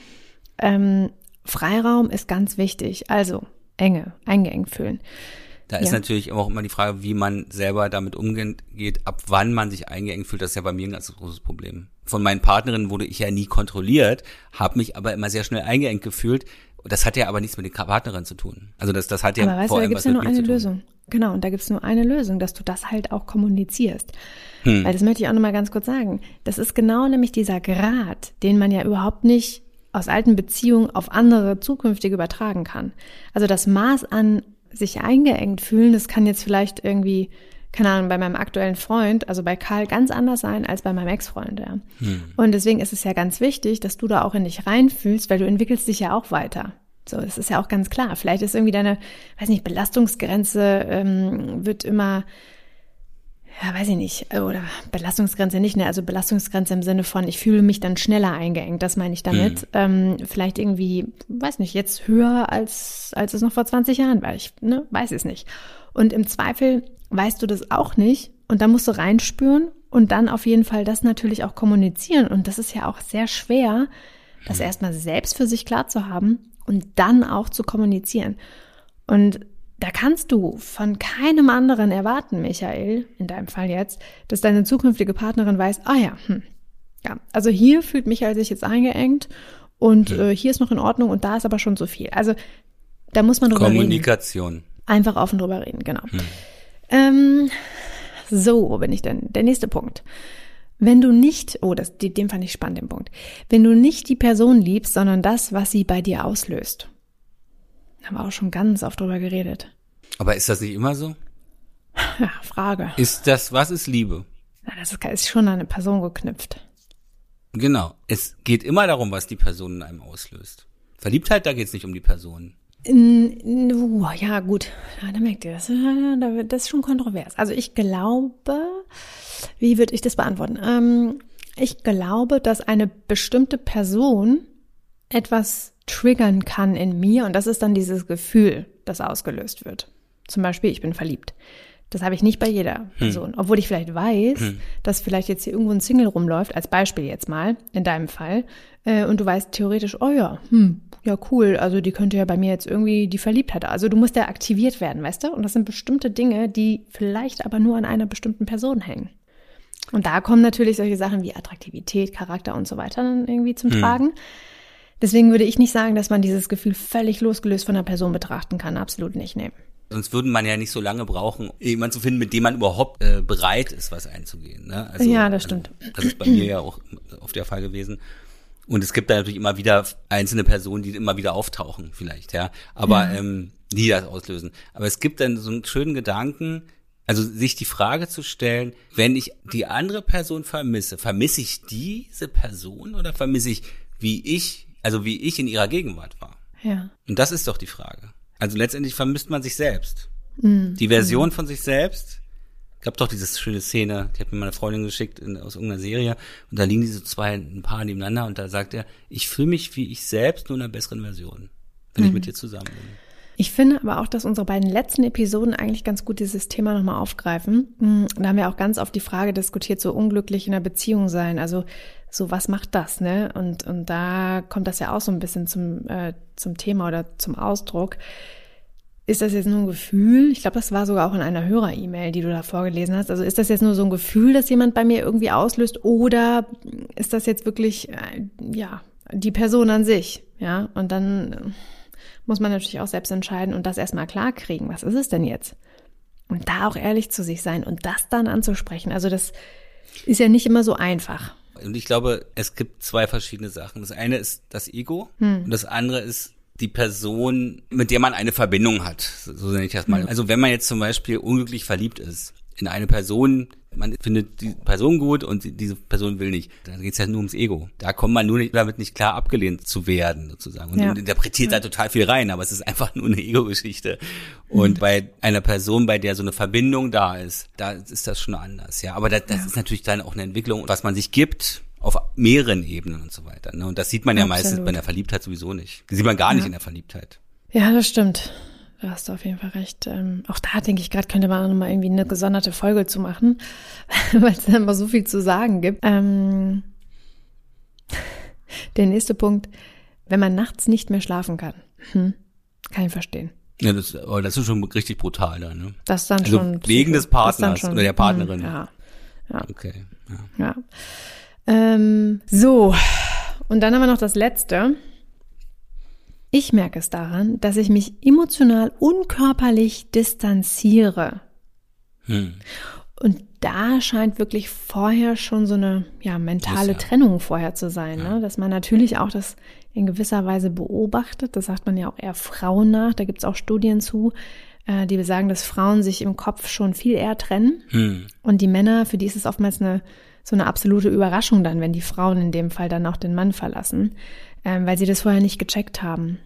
Ähm, Freiraum ist ganz wichtig. Also Enge, eingeengt fühlen. Da ist Ja. natürlich auch immer die Frage, wie man selber damit umgeht, ab wann man sich eingeengt fühlt. Das ist ja bei mir ein ganz großes Problem. Von meinen Partnerinnen wurde ich ja nie kontrolliert, habe mich aber immer sehr schnell eingeengt gefühlt. Das hat ja aber nichts mit den Partnerinnen zu tun. Also das, das hat ja Aber weißt du, vor da allem gibt's was ja nur eine. Lösung. Genau, und da gibt's nur eine Lösung, dass du das halt auch kommunizierst. Hm. Weil das möchte ich auch nochmal ganz kurz sagen. Das ist genau nämlich dieser Grad, den man ja überhaupt nicht aus alten Beziehungen auf andere zukünftige übertragen kann. Also das Maß an sich eingeengt fühlen, das kann jetzt vielleicht irgendwie, keine Ahnung, bei meinem aktuellen Freund, also bei Karl, ganz anders sein als bei meinem Ex-Freund. Ja. Und deswegen ist es ja ganz wichtig, dass du da auch in dich reinfühlst, weil du entwickelst dich ja auch weiter. So, das ist ja auch ganz klar. Vielleicht ist irgendwie deine, weiß nicht, Belastungsgrenze ähm, wird immer, ja, weiß ich nicht, äh, oder Belastungsgrenze nicht, ne? Also Belastungsgrenze im Sinne von, ich fühle mich dann schneller eingeengt, das meine ich damit. Ähm, vielleicht irgendwie, weiß nicht, jetzt höher als, als es noch vor 20 Jahren war. Ich ne, weiß es nicht. Und im Zweifel weißt du das auch nicht und da musst du reinspüren und dann auf jeden Fall das natürlich auch kommunizieren. Und das ist ja auch sehr schwer, das erstmal selbst für sich klar zu haben und dann auch zu kommunizieren. Und da kannst du von keinem anderen erwarten, Michael, in deinem Fall jetzt, dass deine zukünftige Partnerin weiß, ah ja, hm, ja, also hier fühlt Michael sich jetzt eingeengt und äh, hier ist noch in Ordnung und da ist aber schon so viel. Also da muss man drüber reden. Kommunikation. Einfach offen drüber reden, genau. Ähm, so, wo bin ich denn? Der nächste Punkt. Wenn du nicht, oh, das, den den fand ich spannend, den Punkt. Wenn du nicht die Person liebst, sondern das, was sie bei dir auslöst. Haben wir auch schon ganz oft drüber geredet. Aber ist das nicht immer so? (laughs) Ja, Frage. Ist das, was ist Liebe? Ja, das ist, ist schon an eine Person geknüpft. Genau. Es geht immer darum, was die Person in einem auslöst. Verliebtheit, da geht's nicht um die Person. Ja, gut. Da merkt ihr das. Das ist schon kontrovers. Also ich glaube, wie würde ich das beantworten? Ähm, ich glaube, dass eine bestimmte Person etwas triggern kann in mir und das ist dann dieses Gefühl, das ausgelöst wird. Zum Beispiel, ich bin verliebt. Das habe ich nicht bei jeder hm. Person. Hm. Obwohl ich vielleicht weiß, hm. dass vielleicht jetzt hier irgendwo ein Single rumläuft, als Beispiel jetzt mal, in deinem Fall, äh, und du weißt theoretisch, oh ja, hm, ja cool, also die könnte ja bei mir jetzt irgendwie die Verliebtheit. Also du musst ja aktiviert werden, weißt du? Und das sind bestimmte Dinge, die vielleicht aber nur an einer bestimmten Person hängen. Und da kommen natürlich solche Sachen wie Attraktivität, Charakter und so weiter dann irgendwie zum hm. Tragen. Deswegen würde ich nicht sagen, dass man dieses Gefühl völlig losgelöst von einer Person betrachten kann. Absolut nicht, nee. Sonst würde man ja nicht so lange brauchen, jemanden zu finden, mit dem man überhaupt äh, bereit ist, was einzugehen. Ne? Also, ja, das stimmt. Also, das ist bei mir ja auch oft der Fall gewesen. Und es gibt da natürlich immer wieder einzelne Personen, die immer wieder auftauchen, vielleicht, ja. Aber ja. ähm, nie das auslösen. Aber es gibt dann so einen schönen Gedanken, also sich die Frage zu stellen, wenn ich die andere Person vermisse, vermisse ich diese Person oder vermisse ich, wie ich, also wie ich in ihrer Gegenwart war? Ja. Und das ist doch die Frage. Also letztendlich vermisst man sich selbst. Mhm. Die Version von sich selbst. Gab doch diese schöne Szene, die hat mir meine Freundin geschickt in, aus irgendeiner Serie und da liegen diese zwei ein Paar nebeneinander und da sagt er, ich fühle mich wie ich selbst, nur in einer besseren Version, wenn mhm. ich mit dir zusammen bin. Ich finde aber auch, dass unsere beiden letzten Episoden eigentlich ganz gut dieses Thema nochmal aufgreifen. Mhm. Da haben wir auch ganz oft die Frage diskutiert, so unglücklich in einer Beziehung sein. Also so, was macht das, ne? Und, und da kommt das ja auch so ein bisschen zum, äh, zum Thema oder zum Ausdruck. Ist das jetzt nur ein Gefühl? Ich glaube, das war sogar auch in einer Hörer-E-Mail, die du da vorgelesen hast. Also ist das jetzt nur so ein Gefühl, das jemand bei mir irgendwie auslöst oder ist das jetzt wirklich, äh, ja, die Person an sich? Ja, und dann muss man natürlich auch selbst entscheiden und das erstmal klar kriegen. Was ist es denn jetzt? Und da auch ehrlich zu sich sein und das dann anzusprechen. Also das ist ja nicht immer so einfach. Und ich glaube, es gibt zwei verschiedene Sachen. Das eine ist das Ego hm. und das andere ist die Person, mit der man eine Verbindung hat. So nenne ich das mal. Hm. Also wenn man jetzt zum Beispiel unglücklich verliebt ist in eine Person, man findet die Person gut und diese Person will nicht. Dann geht es ja nur ums Ego. Da kommt man nur nicht, damit nicht klar abgelehnt zu werden, sozusagen. Und, ja. interpretiert ja. da total viel rein, aber es ist einfach nur eine Ego-Geschichte. Und mhm. bei einer Person, bei der so eine Verbindung da ist, da ist das schon anders, ja. Aber das, das ja. ist natürlich dann auch eine Entwicklung, was man sich gibt auf mehreren Ebenen und so weiter. Ne? Und das sieht man ja Absolut. meistens bei der Verliebtheit sowieso nicht. Das sieht man gar nicht in der Verliebtheit. Ja, das stimmt. Da hast du auf jeden Fall recht. Ähm, auch da denke ich gerade, könnte man auch nochmal irgendwie eine gesonderte Folge zu machen, (laughs) weil es immer so viel zu sagen gibt. Ähm, (laughs) der nächste Punkt, wenn man nachts nicht mehr schlafen kann. Hm, kann ich verstehen. Ja, das, das ist schon richtig brutal da, ne? Das ist dann also schon. Wegen des Partners schon, oder der Partnerin. Hm, ja. ja. Okay. Ja. ja. Ähm, so. Und dann haben wir noch das letzte. Ich merke es daran, dass ich mich emotional und körperlich distanziere. Hm. Und da scheint wirklich vorher schon so eine ja, mentale ja. Trennung vorher zu sein, ja. ne? dass man natürlich auch das in gewisser Weise beobachtet. Das sagt man ja auch eher Frauen nach. Da gibt es auch Studien zu, äh, die besagen, dass Frauen sich im Kopf schon viel eher trennen. Hm. Und die Männer, für die ist es oftmals eine so eine absolute Überraschung dann, wenn die Frauen in dem Fall dann auch den Mann verlassen ähm, weil sie das vorher nicht gecheckt haben.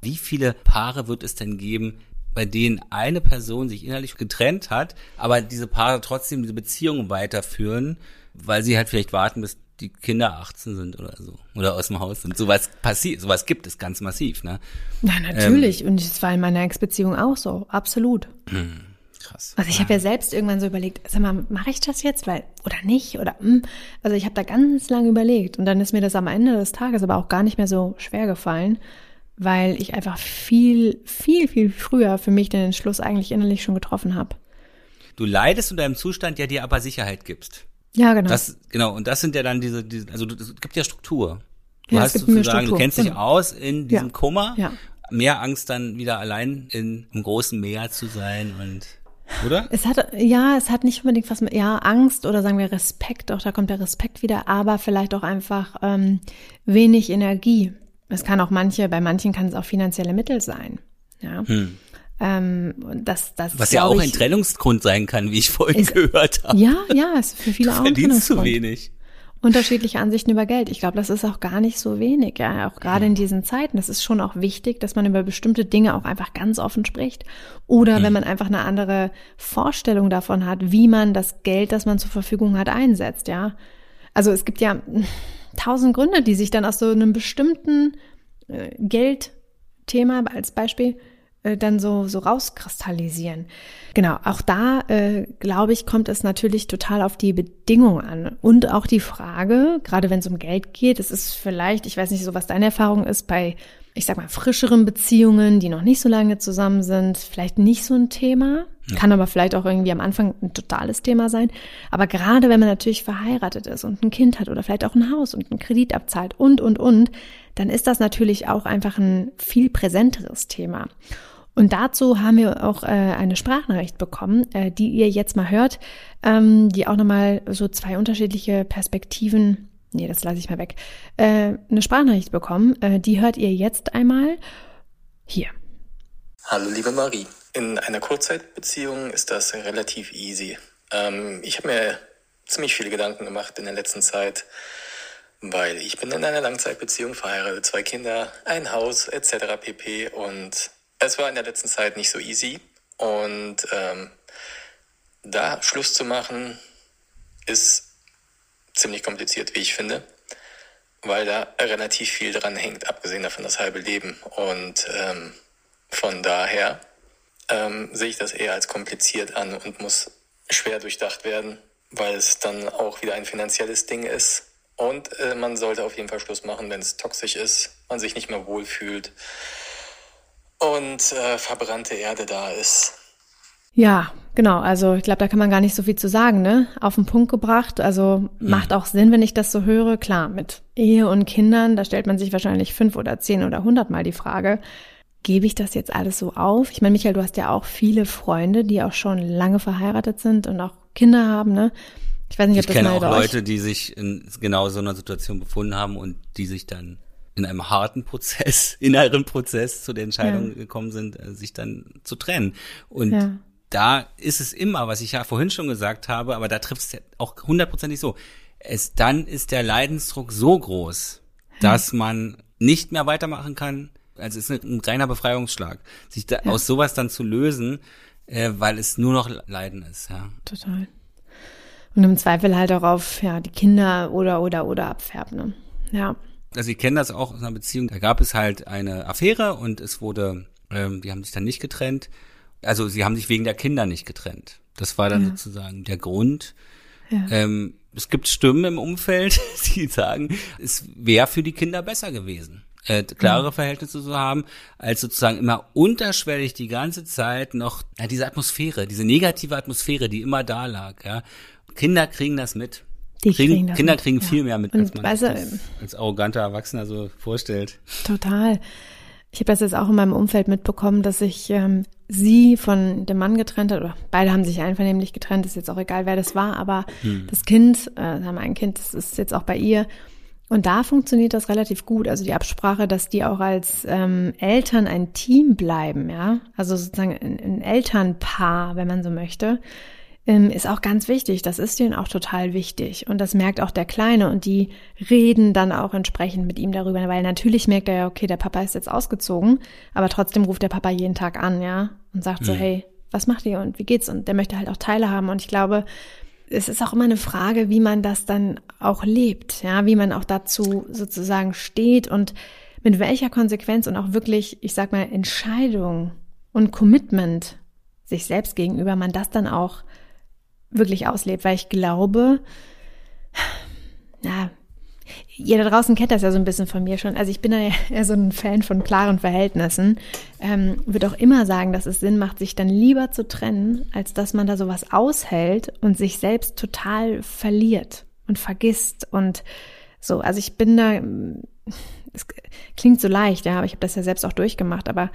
Wie viele Paare wird es denn geben, bei denen eine Person sich innerlich getrennt hat, aber diese Paare trotzdem diese Beziehung weiterführen, weil sie halt vielleicht warten, bis die Kinder 18 sind oder so oder aus dem Haus sind. Sowas passiert, sowas gibt es ganz massiv, ne? Ja, natürlich. Ähm, und es war in meiner Ex-Beziehung auch so, absolut. Hm, krass. Also ich habe ja selbst irgendwann so überlegt, sag mal, mache ich das jetzt, weil oder nicht oder mh. Hm? also ich habe da ganz lange überlegt und dann ist mir das am Ende des Tages aber auch gar nicht mehr so schwer gefallen, weil ich einfach viel, viel, viel früher für mich den Entschluss eigentlich innerlich schon getroffen habe. Du leidest unter einem Zustand, der dir aber Sicherheit gibst. Ja, genau. Das, genau, und das sind ja dann diese, diese also es gibt ja Struktur. Du ja, hast sozusagen, du kennst dich genau. aus in diesem ja. Kummer. Ja. Mehr Angst dann wieder allein in einem großen Meer zu sein und oder? Es hat, ja, es hat nicht unbedingt was mit, ja, Angst oder sagen wir Respekt, auch da kommt der Respekt wieder, aber vielleicht auch einfach ähm, wenig Energie. Es kann auch manche, bei manchen kann es auch finanzielle Mittel sein. Ja. Hm. Ähm, das, das Was ja auch ich, ein Trennungsgrund sein kann, wie ich vorhin ist, gehört habe. Ja, ja, ist für viele auch ein verdienst zu wenig. Unterschiedliche Ansichten über Geld. Ich glaube, das ist auch gar nicht so wenig, ja, auch gerade in diesen Zeiten. Das ist schon auch wichtig, dass man über bestimmte Dinge auch einfach ganz offen spricht. Oder mhm. wenn man einfach eine andere Vorstellung davon hat, wie man das Geld, das man zur Verfügung hat, einsetzt, ja. Also es gibt ja tausend Gründe, die sich dann aus so einem bestimmten äh, Geldthema als Beispiel äh, dann so, so rauskristallisieren. Genau, auch da, äh, glaube ich, kommt es natürlich total auf die Bedingungen an. Und auch die Frage, gerade wenn es um Geld geht, es ist vielleicht, ich weiß nicht so, was deine Erfahrung ist, bei, ich sag mal, frischeren Beziehungen, die noch nicht so lange zusammen sind, vielleicht nicht so ein Thema. Kann aber vielleicht auch irgendwie am Anfang ein totales Thema sein. Aber gerade wenn man natürlich verheiratet ist und ein Kind hat oder vielleicht auch ein Haus und einen Kredit abzahlt und, und, und, dann ist das natürlich auch einfach ein viel präsenteres Thema. Und dazu haben wir auch äh, eine Sprachnachricht bekommen, äh, die ihr jetzt mal hört, ähm, die auch nochmal so zwei unterschiedliche Perspektiven, nee, das lasse ich mal weg, äh, eine Sprachnachricht bekommen. Äh, die hört ihr jetzt einmal hier. Hallo liebe Marie. In einer Kurzzeitbeziehung ist das relativ easy. Ähm, ich habe mir ziemlich viele Gedanken gemacht in der letzten Zeit, weil ich bin in einer Langzeitbeziehung verheiratet, zwei Kinder, ein Haus etc. pp. Und es war in der letzten Zeit nicht so easy und ähm, da Schluss zu machen ist ziemlich kompliziert, wie ich finde, weil da relativ viel dran hängt, abgesehen davon das halbe Leben. Und ähm, von daher ähm, sehe ich das eher als kompliziert an und muss schwer durchdacht werden, weil es dann auch wieder ein finanzielles Ding ist. Und äh, man sollte auf jeden Fall Schluss machen, wenn es toxisch ist, man sich nicht mehr wohlfühlt und äh, verbrannte Erde da ist. Ja, genau. Also ich glaube, da kann man gar nicht so viel zu sagen, ne? Auf den Punkt gebracht. Also macht auch Sinn, wenn ich das so höre. Klar, mit Ehe und Kindern, da stellt man sich wahrscheinlich fünf oder zehn oder hundertmal die Frage, gebe ich das jetzt alles so auf? Ich meine, Michael, du hast ja auch viele Freunde, die auch schon lange verheiratet sind und auch Kinder haben, ne? Ich weiß nicht, ob ich das kenne auch Leute, die sich in genau so einer Situation befunden haben und die sich dann in einem harten Prozess, (laughs) inneren Prozess zu der Entscheidung ja. gekommen sind, äh, sich dann zu trennen. Und ja. da ist es immer, was ich ja vorhin schon gesagt habe, aber da trifft es ja auch hundertprozentig so. Es, dann ist der Leidensdruck so groß, ja. dass man nicht mehr weitermachen kann. Also es ist ein reiner Befreiungsschlag, sich da, aus sowas dann zu lösen, äh, weil es nur noch Leiden ist, ja. Total. Und im Zweifel halt auch auf ja, die Kinder oder oder oder abfärben. Ne? Ja also ich kenne das auch aus einer Beziehung, da gab es halt eine Affäre und es wurde, ähm, die haben sich dann nicht getrennt. Also sie haben sich wegen der Kinder nicht getrennt. Das war dann ja. sozusagen der Grund. Ja. Ähm, es gibt Stimmen im Umfeld, (laughs) die sagen, es wäre für die Kinder besser gewesen, äh, klare Verhältnisse zu haben, als sozusagen immer unterschwellig die ganze Zeit noch ja, diese Atmosphäre, diese negative Atmosphäre, die immer da lag. Ja. Kinder kriegen das mit. Die kriegen, kriegen Kinder kriegen viel mehr mit, als man weißt du, als arroganter Erwachsener so vorstellt. Total. Ich habe das jetzt auch in meinem Umfeld mitbekommen, dass sich ähm, sie von dem Mann getrennt hat, oder beide haben sich einvernehmlich getrennt, ist jetzt auch egal, wer das war, aber hm. das Kind, äh, haben ein Kind, das ist jetzt auch bei ihr. Und da funktioniert das relativ gut. Also die Absprache, dass die auch als ähm, Eltern ein Team bleiben, ja. Also sozusagen ein, ein Elternpaar, wenn man so möchte ähm, ist auch ganz wichtig. Das ist denen auch total wichtig. Und das merkt auch der Kleine. Und die reden dann auch entsprechend mit ihm darüber, weil natürlich merkt er ja, okay, der Papa ist jetzt ausgezogen, aber trotzdem ruft der Papa jeden Tag an, ja, und sagt so, mhm. hey, was macht ihr und wie geht's? Und der möchte halt auch Teile haben. Und ich glaube, es ist auch immer eine Frage, wie man das dann auch lebt, ja, wie man auch dazu sozusagen steht und mit welcher Konsequenz und auch wirklich, ich sag mal, Entscheidung und Commitment sich selbst gegenüber man das dann auch wirklich auslebt, weil ich glaube, ja, ihr da draußen kennt das ja so ein bisschen von mir schon. Also ich bin ja eher so ein Fan von klaren Verhältnissen. Ähm, würde auch immer sagen, dass es Sinn macht, sich dann lieber zu trennen, als dass man da sowas aushält und sich selbst total verliert und vergisst und so. Also ich bin da, es klingt so leicht, ja, aber ich habe das ja selbst auch durchgemacht. Aber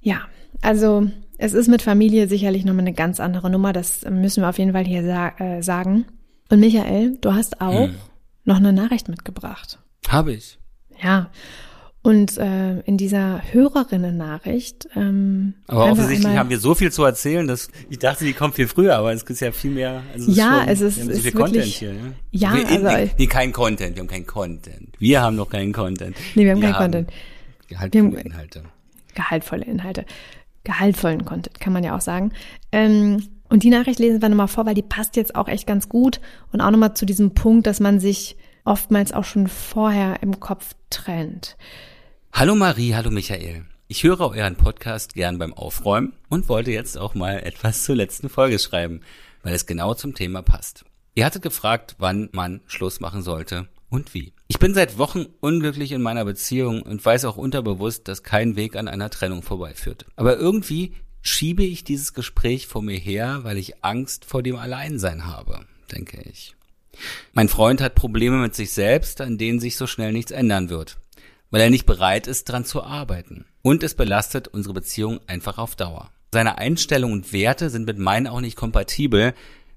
ja, also es ist mit Familie sicherlich nochmal eine ganz andere Nummer, das müssen wir auf jeden Fall hier sa äh, sagen. Und Michael, du hast auch hm. noch eine Nachricht mitgebracht. Habe ich. Ja. Und äh, in dieser Hörerinnen-Nachricht. Ähm, aber offensichtlich haben wir so viel zu erzählen, dass ich dachte, die kommt viel früher, aber es ist ja viel mehr. Also ja, schon, es ist, wir so viel Content wirklich, hier. Ja, ja wir, also nee, kein Content, wir haben keinen Content. Wir haben noch keinen Content. Nee, wir haben wir keinen Content. Gehaltvolle wir haben, Inhalte. Gehaltvolle Inhalte. Gehaltvollen Content, kann man ja auch sagen. Ähm, und die Nachricht lesen wir nochmal vor, weil die passt jetzt auch echt ganz gut und auch nochmal zu diesem Punkt, dass man sich oftmals auch schon vorher im Kopf trennt. Hallo Marie, hallo Michael. Ich höre euren Podcast gern beim Aufräumen und wollte jetzt auch mal etwas zur letzten Folge schreiben, weil es genau zum Thema passt. Ihr hattet gefragt, wann man Schluss machen sollte und wie. Ich bin seit Wochen unglücklich in meiner Beziehung und weiß auch unterbewusst, dass kein Weg an einer Trennung vorbeiführt. Aber irgendwie schiebe ich dieses Gespräch vor mir her, weil ich Angst vor dem Alleinsein habe, denke ich. Mein Freund hat Probleme mit sich selbst, an denen sich so schnell nichts ändern wird, weil er nicht bereit ist, dran zu arbeiten. Und es belastet unsere Beziehung einfach auf Dauer. Seine Einstellungen und Werte sind mit meinen auch nicht kompatibel,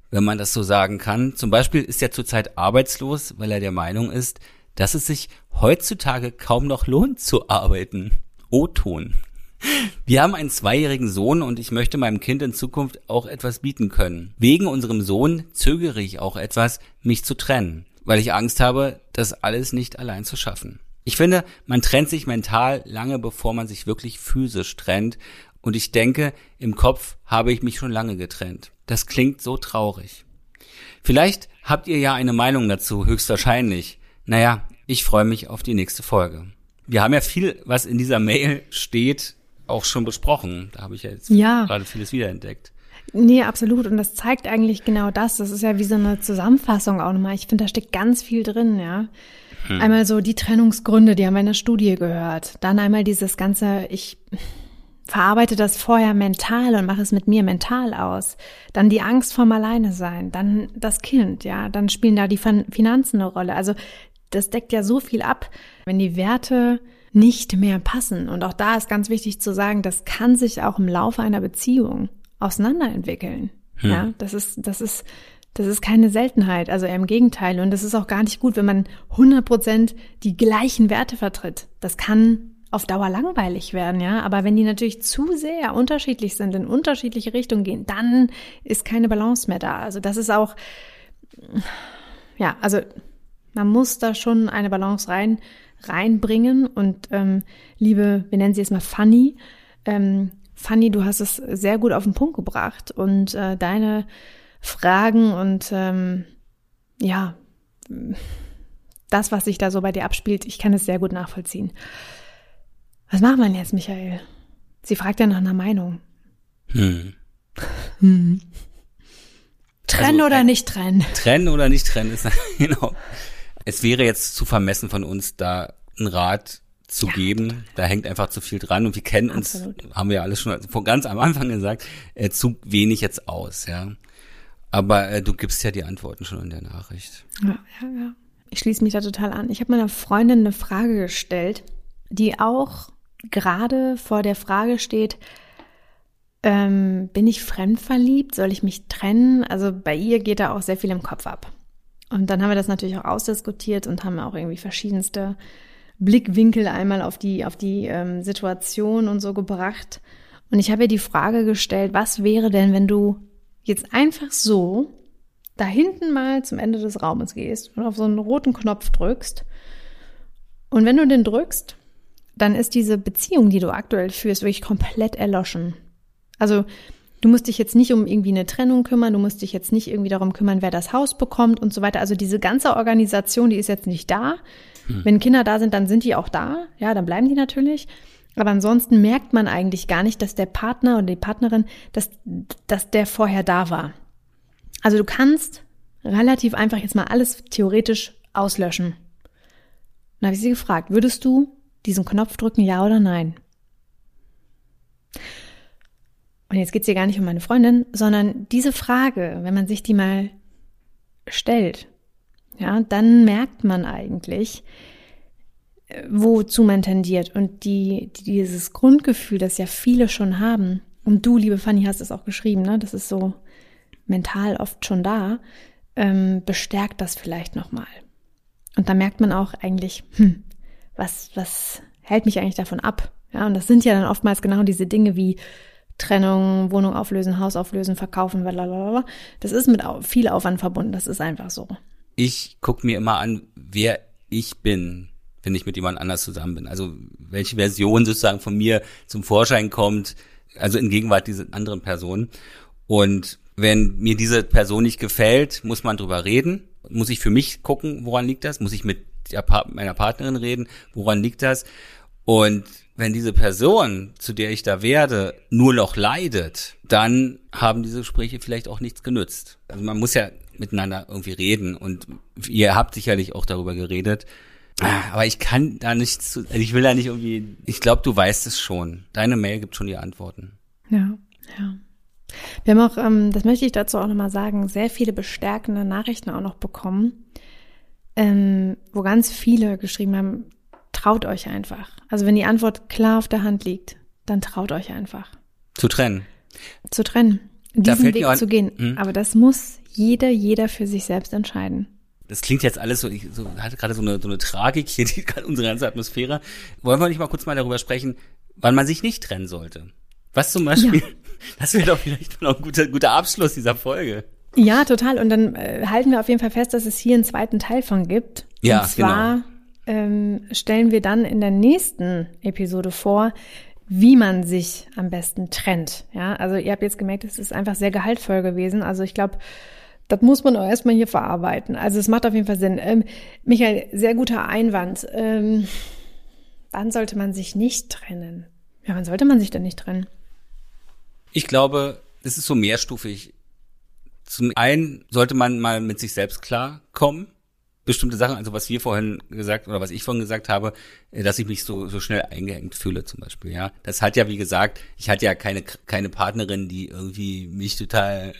wenn man das so sagen kann. Zum Beispiel ist er zurzeit arbeitslos, weil er der Meinung ist, dass es sich heutzutage kaum noch lohnt zu arbeiten. O-Ton. Wir haben einen zweijährigen Sohn und ich möchte meinem Kind in Zukunft auch etwas bieten können. Wegen unserem Sohn zögere ich auch etwas, mich zu trennen, weil ich Angst habe, das alles nicht allein zu schaffen. Ich finde, man trennt sich mental lange bevor man sich wirklich physisch trennt und ich denke, im Kopf habe ich mich schon lange getrennt. Das klingt so traurig. Vielleicht habt ihr ja eine Meinung dazu, höchstwahrscheinlich. Naja, ich freue mich auf die nächste Folge. Wir haben ja viel, was in dieser Mail steht, auch schon besprochen. Da habe ich ja jetzt ja. gerade vieles wiederentdeckt. Nee, absolut. Und das zeigt eigentlich genau das. Das ist ja wie so eine Zusammenfassung auch nochmal. Ich finde, da steckt ganz viel drin, ja. Hm. Einmal so die Trennungsgründe, die haben wir in der Studie gehört. Dann einmal dieses ganze, ich verarbeite das vorher mental und mache es mit mir mental aus. Dann die Angst vorm Alleine sein. Dann das Kind, ja. Dann spielen da die Finanzen eine Rolle. Also das deckt ja so viel ab. Wenn die Werte nicht mehr passen. Und auch da ist ganz wichtig zu sagen, das kann sich auch im Laufe einer Beziehung auseinanderentwickeln. Hm. Ja, das ist, das ist, das ist keine Seltenheit, also eher im Gegenteil. Und das ist auch gar nicht gut, wenn man 100 Prozent die gleichen Werte vertritt. Das kann auf Dauer langweilig werden, ja. Aber wenn die natürlich zu sehr unterschiedlich sind, in unterschiedliche Richtungen gehen, dann ist keine Balance mehr da. Also das ist auch, ja, also man muss da schon eine Balance rein reinbringen. Und ähm, liebe, wir nennen sie jetzt mal Fanny, ähm, Fanny, du hast es sehr gut auf den Punkt gebracht und äh, deine Fragen und ähm, ja, das, was sich da so bei dir abspielt, ich kann es sehr gut nachvollziehen. Was machen wir denn jetzt, Michael? Sie fragt ja nach einer Meinung. Hm. hm. Trennen also, oder äh, nicht trennen? Trennen oder nicht trennen ist (laughs) genau es wäre jetzt zu vermessen von uns, da einen Rat zu ja, geben. Total. Da hängt einfach zu viel dran und wir kennen Absolut. uns, haben wir ja alles schon von ganz am Anfang gesagt, äh, zu wenig jetzt aus, ja. Aber äh, du gibst ja die Antworten schon in der Nachricht. Ja, ja, ja. Ich schließe mich da total an. Ich habe meiner Freundin eine Frage gestellt, die auch gerade vor der Frage steht, ähm, bin ich fremdverliebt? Soll ich mich trennen? Also bei ihr geht da auch sehr viel im Kopf ab. Und dann haben wir das natürlich auch ausdiskutiert und haben auch irgendwie verschiedenste Blickwinkel einmal auf die, auf die ähm, Situation und so gebracht. Und ich habe ihr die Frage gestellt, was wäre denn, wenn du jetzt einfach so da hinten mal zum Ende des Raumes gehst und auf so einen roten Knopf drückst. Und wenn du den drückst, dann ist diese Beziehung, die du aktuell führst, wirklich komplett erloschen. Also Du musst dich jetzt nicht um irgendwie eine Trennung kümmern, du musst dich jetzt nicht irgendwie darum kümmern, wer das Haus bekommt und so weiter. Also diese ganze Organisation, die ist jetzt nicht da. Hm. Wenn Kinder da sind, dann sind die auch da. Ja, dann bleiben die natürlich. Aber ansonsten merkt man eigentlich gar nicht, dass der Partner oder die Partnerin, dass, dass der vorher da war. Also du kannst relativ einfach jetzt mal alles theoretisch auslöschen. Dann habe ich sie gefragt, würdest du diesen Knopf drücken, ja oder nein? Und jetzt geht es hier gar nicht um meine Freundin, sondern diese Frage, wenn man sich die mal stellt, ja, dann merkt man eigentlich, äh, wozu man tendiert. Und die, dieses Grundgefühl, das ja viele schon haben, und du, liebe Fanny, hast es auch geschrieben, ne? das ist so mental oft schon da, ähm, bestärkt das vielleicht nochmal. Und da merkt man auch eigentlich, hm, was, was hält mich eigentlich davon ab? Ja, und das sind ja dann oftmals genau diese Dinge wie Trennung, Wohnung auflösen, Haus auflösen, verkaufen, blablabla. Das ist mit viel Aufwand verbunden. Das ist einfach so. Ich gucke mir immer an, wer ich bin, wenn ich mit jemand anders zusammen bin. Also welche Version sozusagen von mir zum Vorschein kommt, also in Gegenwart dieser anderen Person. Und wenn mir diese Person nicht gefällt, muss man drüber reden. Muss ich für mich gucken, woran liegt das? Muss ich mit meiner Partnerin reden, woran liegt das? Und wenn diese Person, zu der ich da werde, nur noch leidet, dann haben diese Gespräche vielleicht auch nichts genützt. Also man muss ja miteinander irgendwie reden und ihr habt sicherlich auch darüber geredet. Aber ich kann da nichts zu, also ich will da nicht irgendwie, ich glaube, du weißt es schon. Deine Mail gibt schon die Antworten. Ja, ja. Wir haben auch, ähm, das möchte ich dazu auch nochmal sagen, sehr viele bestärkende Nachrichten auch noch bekommen, ähm, wo ganz viele geschrieben haben, traut euch einfach. Also wenn die Antwort klar auf der Hand liegt, dann traut euch einfach. Zu trennen. Zu trennen. Diesen Weg zu gehen. Hm? Aber das muss jeder, jeder für sich selbst entscheiden. Das klingt jetzt alles so, ich so hatte gerade so eine, so eine Tragik hier, (laughs) die unsere ganze Atmosphäre. Wollen wir nicht mal kurz mal darüber sprechen, wann man sich nicht trennen sollte? Was zum Beispiel, ja. (laughs) das wäre doch vielleicht noch ein guter, guter Abschluss dieser Folge. Ja, total. Und dann äh, halten wir auf jeden Fall fest, dass es hier einen zweiten Teil von gibt. Ja, Und zwar genau. Ähm, stellen wir dann in der nächsten Episode vor, wie man sich am besten trennt. Ja, also ihr habt jetzt gemerkt, es ist einfach sehr gehaltvoll gewesen. Also ich glaube, das muss man auch erstmal hier verarbeiten. Also es macht auf jeden Fall Sinn. Ähm, Michael, sehr guter Einwand. Ähm, wann sollte man sich nicht trennen? Ja, wann sollte man sich denn nicht trennen? Ich glaube, es ist so mehrstufig. Zum einen sollte man mal mit sich selbst klarkommen. Bestimmte Sachen, also was wir vorhin gesagt oder was ich vorhin gesagt habe, äh, dass ich mich so, so schnell eingehängt fühle zum Beispiel, ja. Das hat ja, wie gesagt, ich hatte ja keine, keine Partnerin, die irgendwie mich total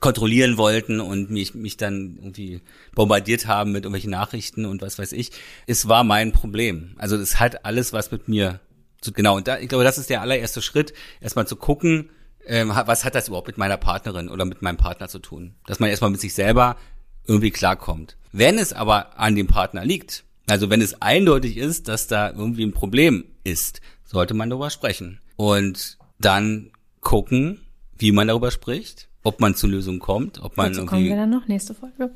kontrollieren wollten und mich, mich dann irgendwie bombardiert haben mit irgendwelchen Nachrichten und was weiß ich. Es war mein Problem. Also es hat alles was mit mir zu, genau. Und da, ich glaube, das ist der allererste Schritt, erstmal zu gucken, ähm, was hat das überhaupt mit meiner Partnerin oder mit meinem Partner zu tun? Dass man erstmal mit sich selber irgendwie klarkommt. Wenn es aber an dem Partner liegt, also wenn es eindeutig ist, dass da irgendwie ein Problem ist, sollte man darüber sprechen. Und dann gucken, wie man darüber spricht, ob man zu Lösungen kommt, ob man Dazu irgendwie. kommen wir dann noch, nächste Folge.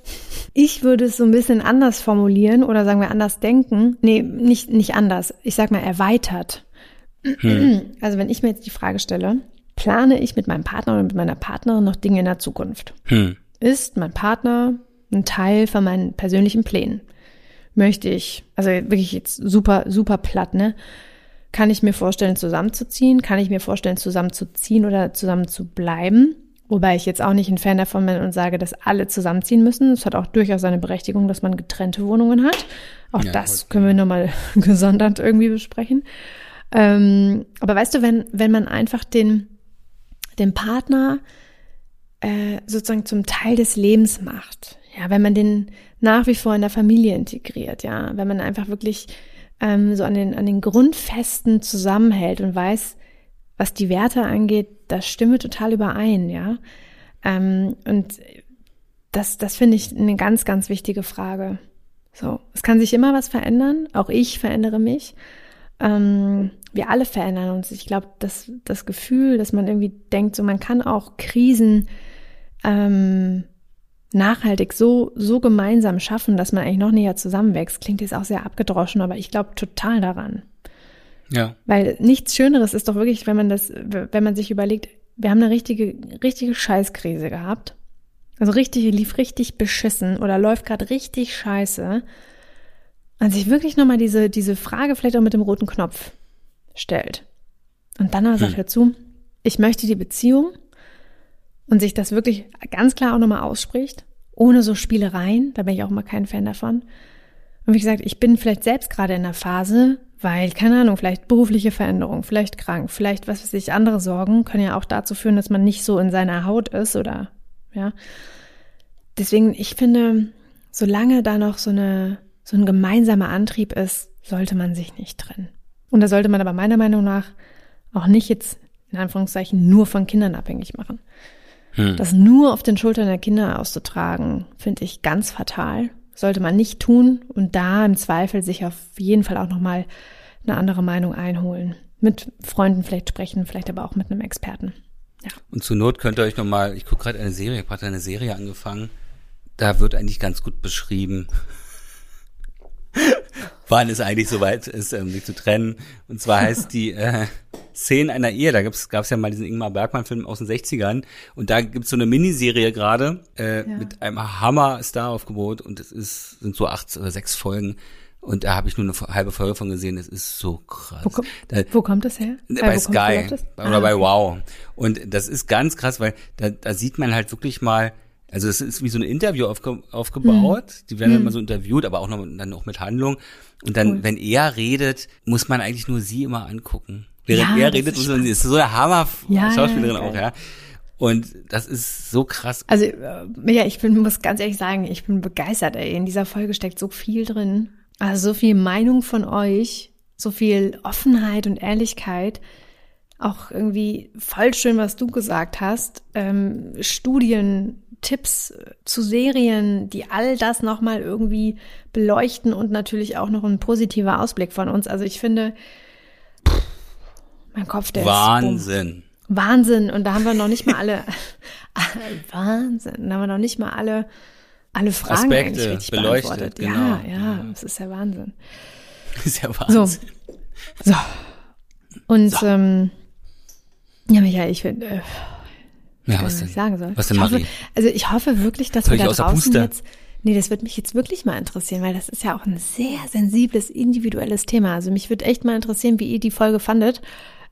Ich würde es so ein bisschen anders formulieren oder sagen wir anders denken. Nee, nicht, nicht anders. Ich sag mal erweitert. Hm. Also wenn ich mir jetzt die Frage stelle, plane ich mit meinem Partner oder mit meiner Partnerin noch Dinge in der Zukunft? Hm. Ist mein Partner ein Teil von meinen persönlichen Plänen? Möchte ich, also wirklich jetzt super, super platt, ne? Kann ich mir vorstellen, zusammenzuziehen? Kann ich mir vorstellen, zusammenzuziehen oder zusammen zu bleiben? Wobei ich jetzt auch nicht ein Fan davon bin und sage, dass alle zusammenziehen müssen. Es hat auch durchaus seine Berechtigung, dass man getrennte Wohnungen hat. Auch ja, das können wir nochmal (laughs) gesondert irgendwie besprechen. Ähm, aber weißt du, wenn, wenn man einfach den, den Partner äh, sozusagen zum Teil des Lebens macht. Ja, wenn man den nach wie vor in der Familie integriert, ja, wenn man einfach wirklich ähm, so an den, an den Grundfesten zusammenhält und weiß, was die Werte angeht, das stimme total überein, ja. Ähm, und das, das finde ich eine ganz, ganz wichtige Frage. So, es kann sich immer was verändern. Auch ich verändere mich. Ähm, wir alle verändern uns. Ich glaube, dass das Gefühl, dass man irgendwie denkt, so man kann auch Krisen ähm, nachhaltig so so gemeinsam schaffen, dass man eigentlich noch näher zusammenwächst, klingt jetzt auch sehr abgedroschen, aber ich glaube total daran. Ja. Weil nichts Schöneres ist doch wirklich, wenn man das, wenn man sich überlegt, wir haben eine richtige, richtige Scheißkrise gehabt. Also richtig, lief richtig beschissen oder läuft gerade richtig scheiße. Und sich wirklich nochmal diese, diese Frage vielleicht auch mit dem roten Knopf stellt. Und dann aber sagt hm. dazu, ich möchte die Beziehung und sich das wirklich ganz klar auch nochmal ausspricht, ohne so Spielereien, da bin ich auch immer kein Fan davon. Und wie gesagt, ich bin vielleicht selbst gerade in der Phase, weil, keine Ahnung, vielleicht berufliche Veränderung, vielleicht krank, vielleicht was weiß ich, andere Sorgen können ja auch dazu führen, dass man nicht so in seiner Haut ist oder, ja. Deswegen, ich finde, solange da noch so eine, so ein gemeinsamer Antrieb ist, sollte man sich nicht trennen. Und da sollte man aber meiner Meinung nach auch nicht jetzt, in Anführungszeichen, nur von Kindern abhängig machen. Hm. Das nur auf den Schultern der Kinder auszutragen, finde ich ganz fatal sollte man nicht tun und da im Zweifel sich auf jeden Fall auch nochmal eine andere Meinung einholen. Mit Freunden vielleicht sprechen, vielleicht aber auch mit einem Experten. Ja. Und zur Not könnt ihr euch nochmal, ich gucke gerade eine Serie, ich habe gerade eine Serie angefangen, da wird eigentlich ganz gut beschrieben, wann es eigentlich soweit ist, um sich zu trennen. Und zwar (laughs) heißt die äh, Szenen einer Ehe, da gab's gab's ja mal diesen Ingmar Bergmann-Film aus den 60ern und da gibt's so eine Miniserie gerade äh, Ja. mit einem Hammer-Star-Aufgebot und es ist, sind so acht oder sechs Folgen und da habe ich nur eine halbe Folge von gesehen, es ist so krass. Wo, kom Da, wo kommt das her? bei wo kommt- wo Sky das? oder Ah, bei. Wow. Und das ist ganz krass, weil da, da sieht man halt wirklich mal, also es ist wie so ein Interview aufge, aufgebaut. Hm. Die werden dann mal so interviewt, aber auch noch dann auch mit Handlung. Und dann, Cool. wenn er redet, muss man eigentlich nur sie immer angucken. Während Ja, er redet, ist muss man sie. Ist so eine Hammer Ja, auch, ja. Und das ist so krass. Also, äh, ja, ich bin, muss ganz ehrlich sagen, ich bin begeistert, ey. In dieser Folge steckt so viel drin. Also so viel Meinung von euch, so viel Offenheit und Ehrlichkeit. Auch irgendwie voll schön, was du gesagt hast. Ähm, Studien, Tipps zu Serien, die all das nochmal irgendwie beleuchten und natürlich auch noch ein positiver Ausblick von uns. Also ich finde, pff, mein Kopf, der ist bumm. Wahnsinn. Wahnsinn. Und da haben wir noch nicht mal alle, (laughs) Wahnsinn. Da haben wir noch nicht mal alle, alle Fragen Aspekte eigentlich richtig beleuchtet, beantwortet. genau. Ja, ja, das ist ja Wahnsinn. Das (laughs) ist ja So. Wahnsinn. So. Und, ähm, ja, Michael, ich finde, äh, Ja, was was ich denn? sagen soll. Was denn, ich hoffe, Marie? also ich hoffe wirklich, dass Soll wir da draußen jetzt, nee, das wird mich jetzt wirklich mal interessieren, weil das ist ja auch ein sehr sensibles, individuelles Thema. Also mich würde echt mal interessieren, wie ihr die Folge fandet,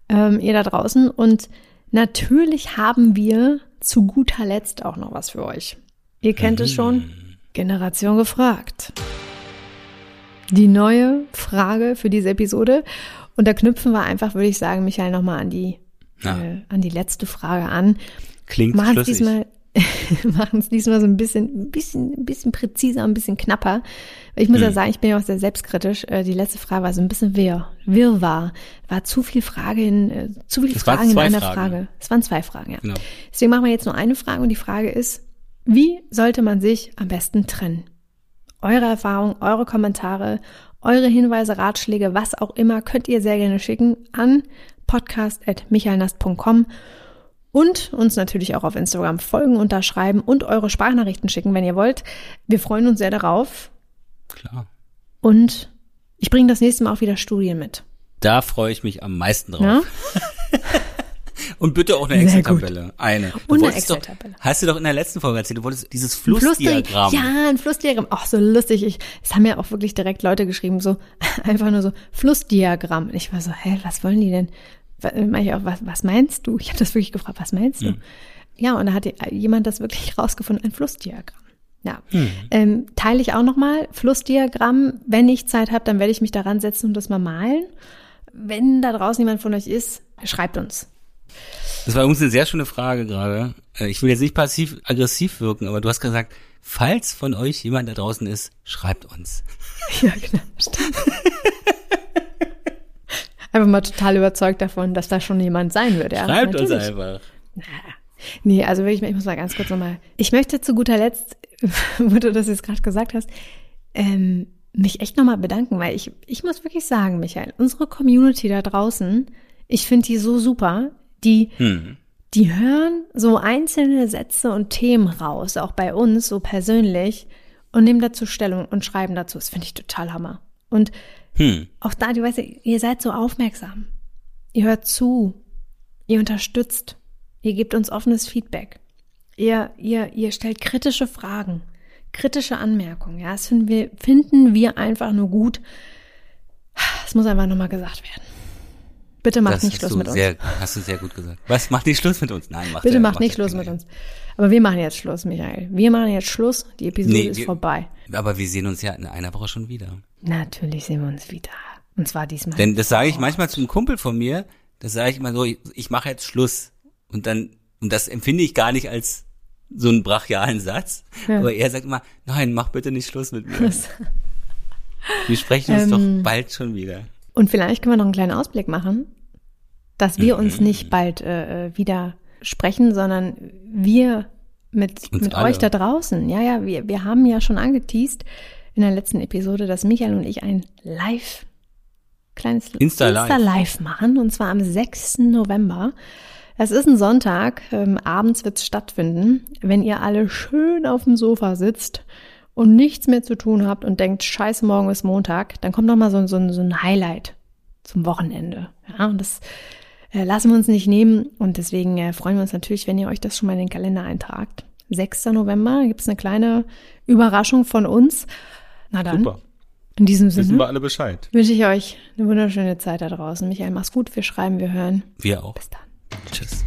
ähm, ihr da draußen. Und natürlich haben wir zu guter Letzt auch noch was für euch. Ihr kennt es Mhm. schon. Generation gefragt. Die neue Frage für diese Episode. Und da knüpfen wir einfach, würde ich sagen, Michael, nochmal an die, Ja. äh, an die letzte Frage an. Klingt Machen schlüssig. diesmal, (laughs) machen es diesmal so ein bisschen, ein bisschen, ein bisschen präziser, ein bisschen knapper. Ich muss ja Hm. sagen, ich bin ja auch sehr selbstkritisch. Äh, Die letzte Frage war so ein bisschen wirr, wirrwarr. War zu viel Frage in, äh, zu viele Das Fragen in einer Fragen. Frage. Es waren zwei Fragen, ja. Genau. Deswegen machen wir jetzt nur eine Frage und die Frage ist, wie sollte man sich am besten trennen? Eure Erfahrung, eure Kommentare, eure Hinweise, Ratschläge, was auch immer, könnt ihr sehr gerne schicken an podcast.michaelnast.com und uns natürlich auch auf Instagram folgen, unterschreiben und eure Sprachnachrichten schicken, wenn ihr wollt. Wir freuen uns sehr darauf Klar. und ich bringe das nächste Mal auch wieder Studien mit. Da freue ich mich am meisten drauf. (laughs) Und bitte auch eine Excel-Tabelle. Eine. Du Und eine Excel-Tabelle. Hast du doch in der letzten Folge erzählt, du wolltest dieses Flussdi- Flussdiagramm. Ja, ein Flussdiagramm. Ach, so lustig. Ich, es haben ja auch wirklich direkt Leute geschrieben, so (laughs) einfach nur so Flussdiagramm. Ich war so, hä, was wollen die denn? Ich auch, was, was meinst du? Ich habe das wirklich gefragt, was meinst du? Ja, und da hat jemand das wirklich rausgefunden, ein Flussdiagramm. Ja, ähm, teile ich auch nochmal. Flussdiagramm, wenn ich Zeit habe, dann werde ich mich daran setzen und das mal malen. Wenn da draußen jemand von euch ist, schreibt uns. Das war übrigens eine sehr schöne Frage gerade. Äh, Ich will jetzt nicht passiv-aggressiv wirken, aber du hast gesagt, falls von euch jemand da draußen ist, schreibt uns. (laughs) Ja, genau. Stimmt. Einfach mal total überzeugt davon, dass da schon jemand sein wird. Ja, Schreibt uns natürlich. einfach. Nee, also wirklich, ich muss mal ganz kurz nochmal. Ich möchte zu guter Letzt, (laughs) wo du das jetzt gerade gesagt hast, ähm, mich echt nochmal bedanken, weil ich, ich muss wirklich sagen, Michael, unsere Community da draußen, ich finde die so super, die, Hm. die hören so einzelne Sätze und Themen raus, auch bei uns, so persönlich, und nehmen dazu Stellung und schreiben dazu. Das finde ich total Hammer. Und Hm. auch da, du weißt, ihr seid so aufmerksam. Ihr hört zu. Ihr unterstützt. Ihr gebt uns offenes Feedback. Ihr, ihr, ihr stellt kritische Fragen, kritische Anmerkungen. Ja, das finden wir, finden wir einfach nur gut. Es muss einfach nochmal gesagt werden. Bitte macht Das nicht Schluss mit uns. sehr, hast du sehr gut gesagt. Was? Macht nicht Schluss mit uns? Nein, macht Bitte er- macht nicht er Schluss mit uns. Aber wir machen jetzt Schluss, Michael. Wir machen jetzt Schluss. Die Episode Nee, ist wir- vorbei. Aber wir sehen uns ja in einer Woche schon wieder. Natürlich sehen wir uns wieder. Und zwar diesmal. Denn das sage ich manchmal zum Kumpel von mir, das sage ich immer so, ich, ich mache jetzt Schluss. Und dann, und das empfinde ich gar nicht als so einen brachialen Satz. Ja. Aber er sagt immer, nein, mach bitte nicht Schluss mit mir. Wir sprechen uns Ähm, doch bald schon wieder. Und vielleicht können wir noch einen kleinen Ausblick machen, dass wir Mhm. uns nicht bald äh, äh, wieder sprechen, sondern wir mit, Uns mit alle. euch da draußen. Ja, ja, wir, wir haben ja schon angeteased in der letzten Episode, dass Michael und ich ein Live kleines Insta Live. Insta-Live machen und zwar am 6. November. Es ist ein Sonntag, ähm, abends wird es stattfinden. Wenn ihr alle schön auf dem Sofa sitzt und nichts mehr zu tun habt und denkt, scheiße, morgen ist Montag, dann kommt noch mal so, so, so ein Highlight zum Wochenende. Ja, und das äh, lassen wir uns nicht nehmen und deswegen äh, freuen wir uns natürlich, wenn ihr euch das schon mal in den Kalender eintragt. 6. November gibt es eine kleine Überraschung von uns. Na dann, Super. in diesem Wissen Sinne wir alle Bescheid. wünsche ich euch eine wunderschöne Zeit da draußen. Michael, mach's gut. Wir schreiben, wir hören. Wir auch. Bis dann. Tschüss.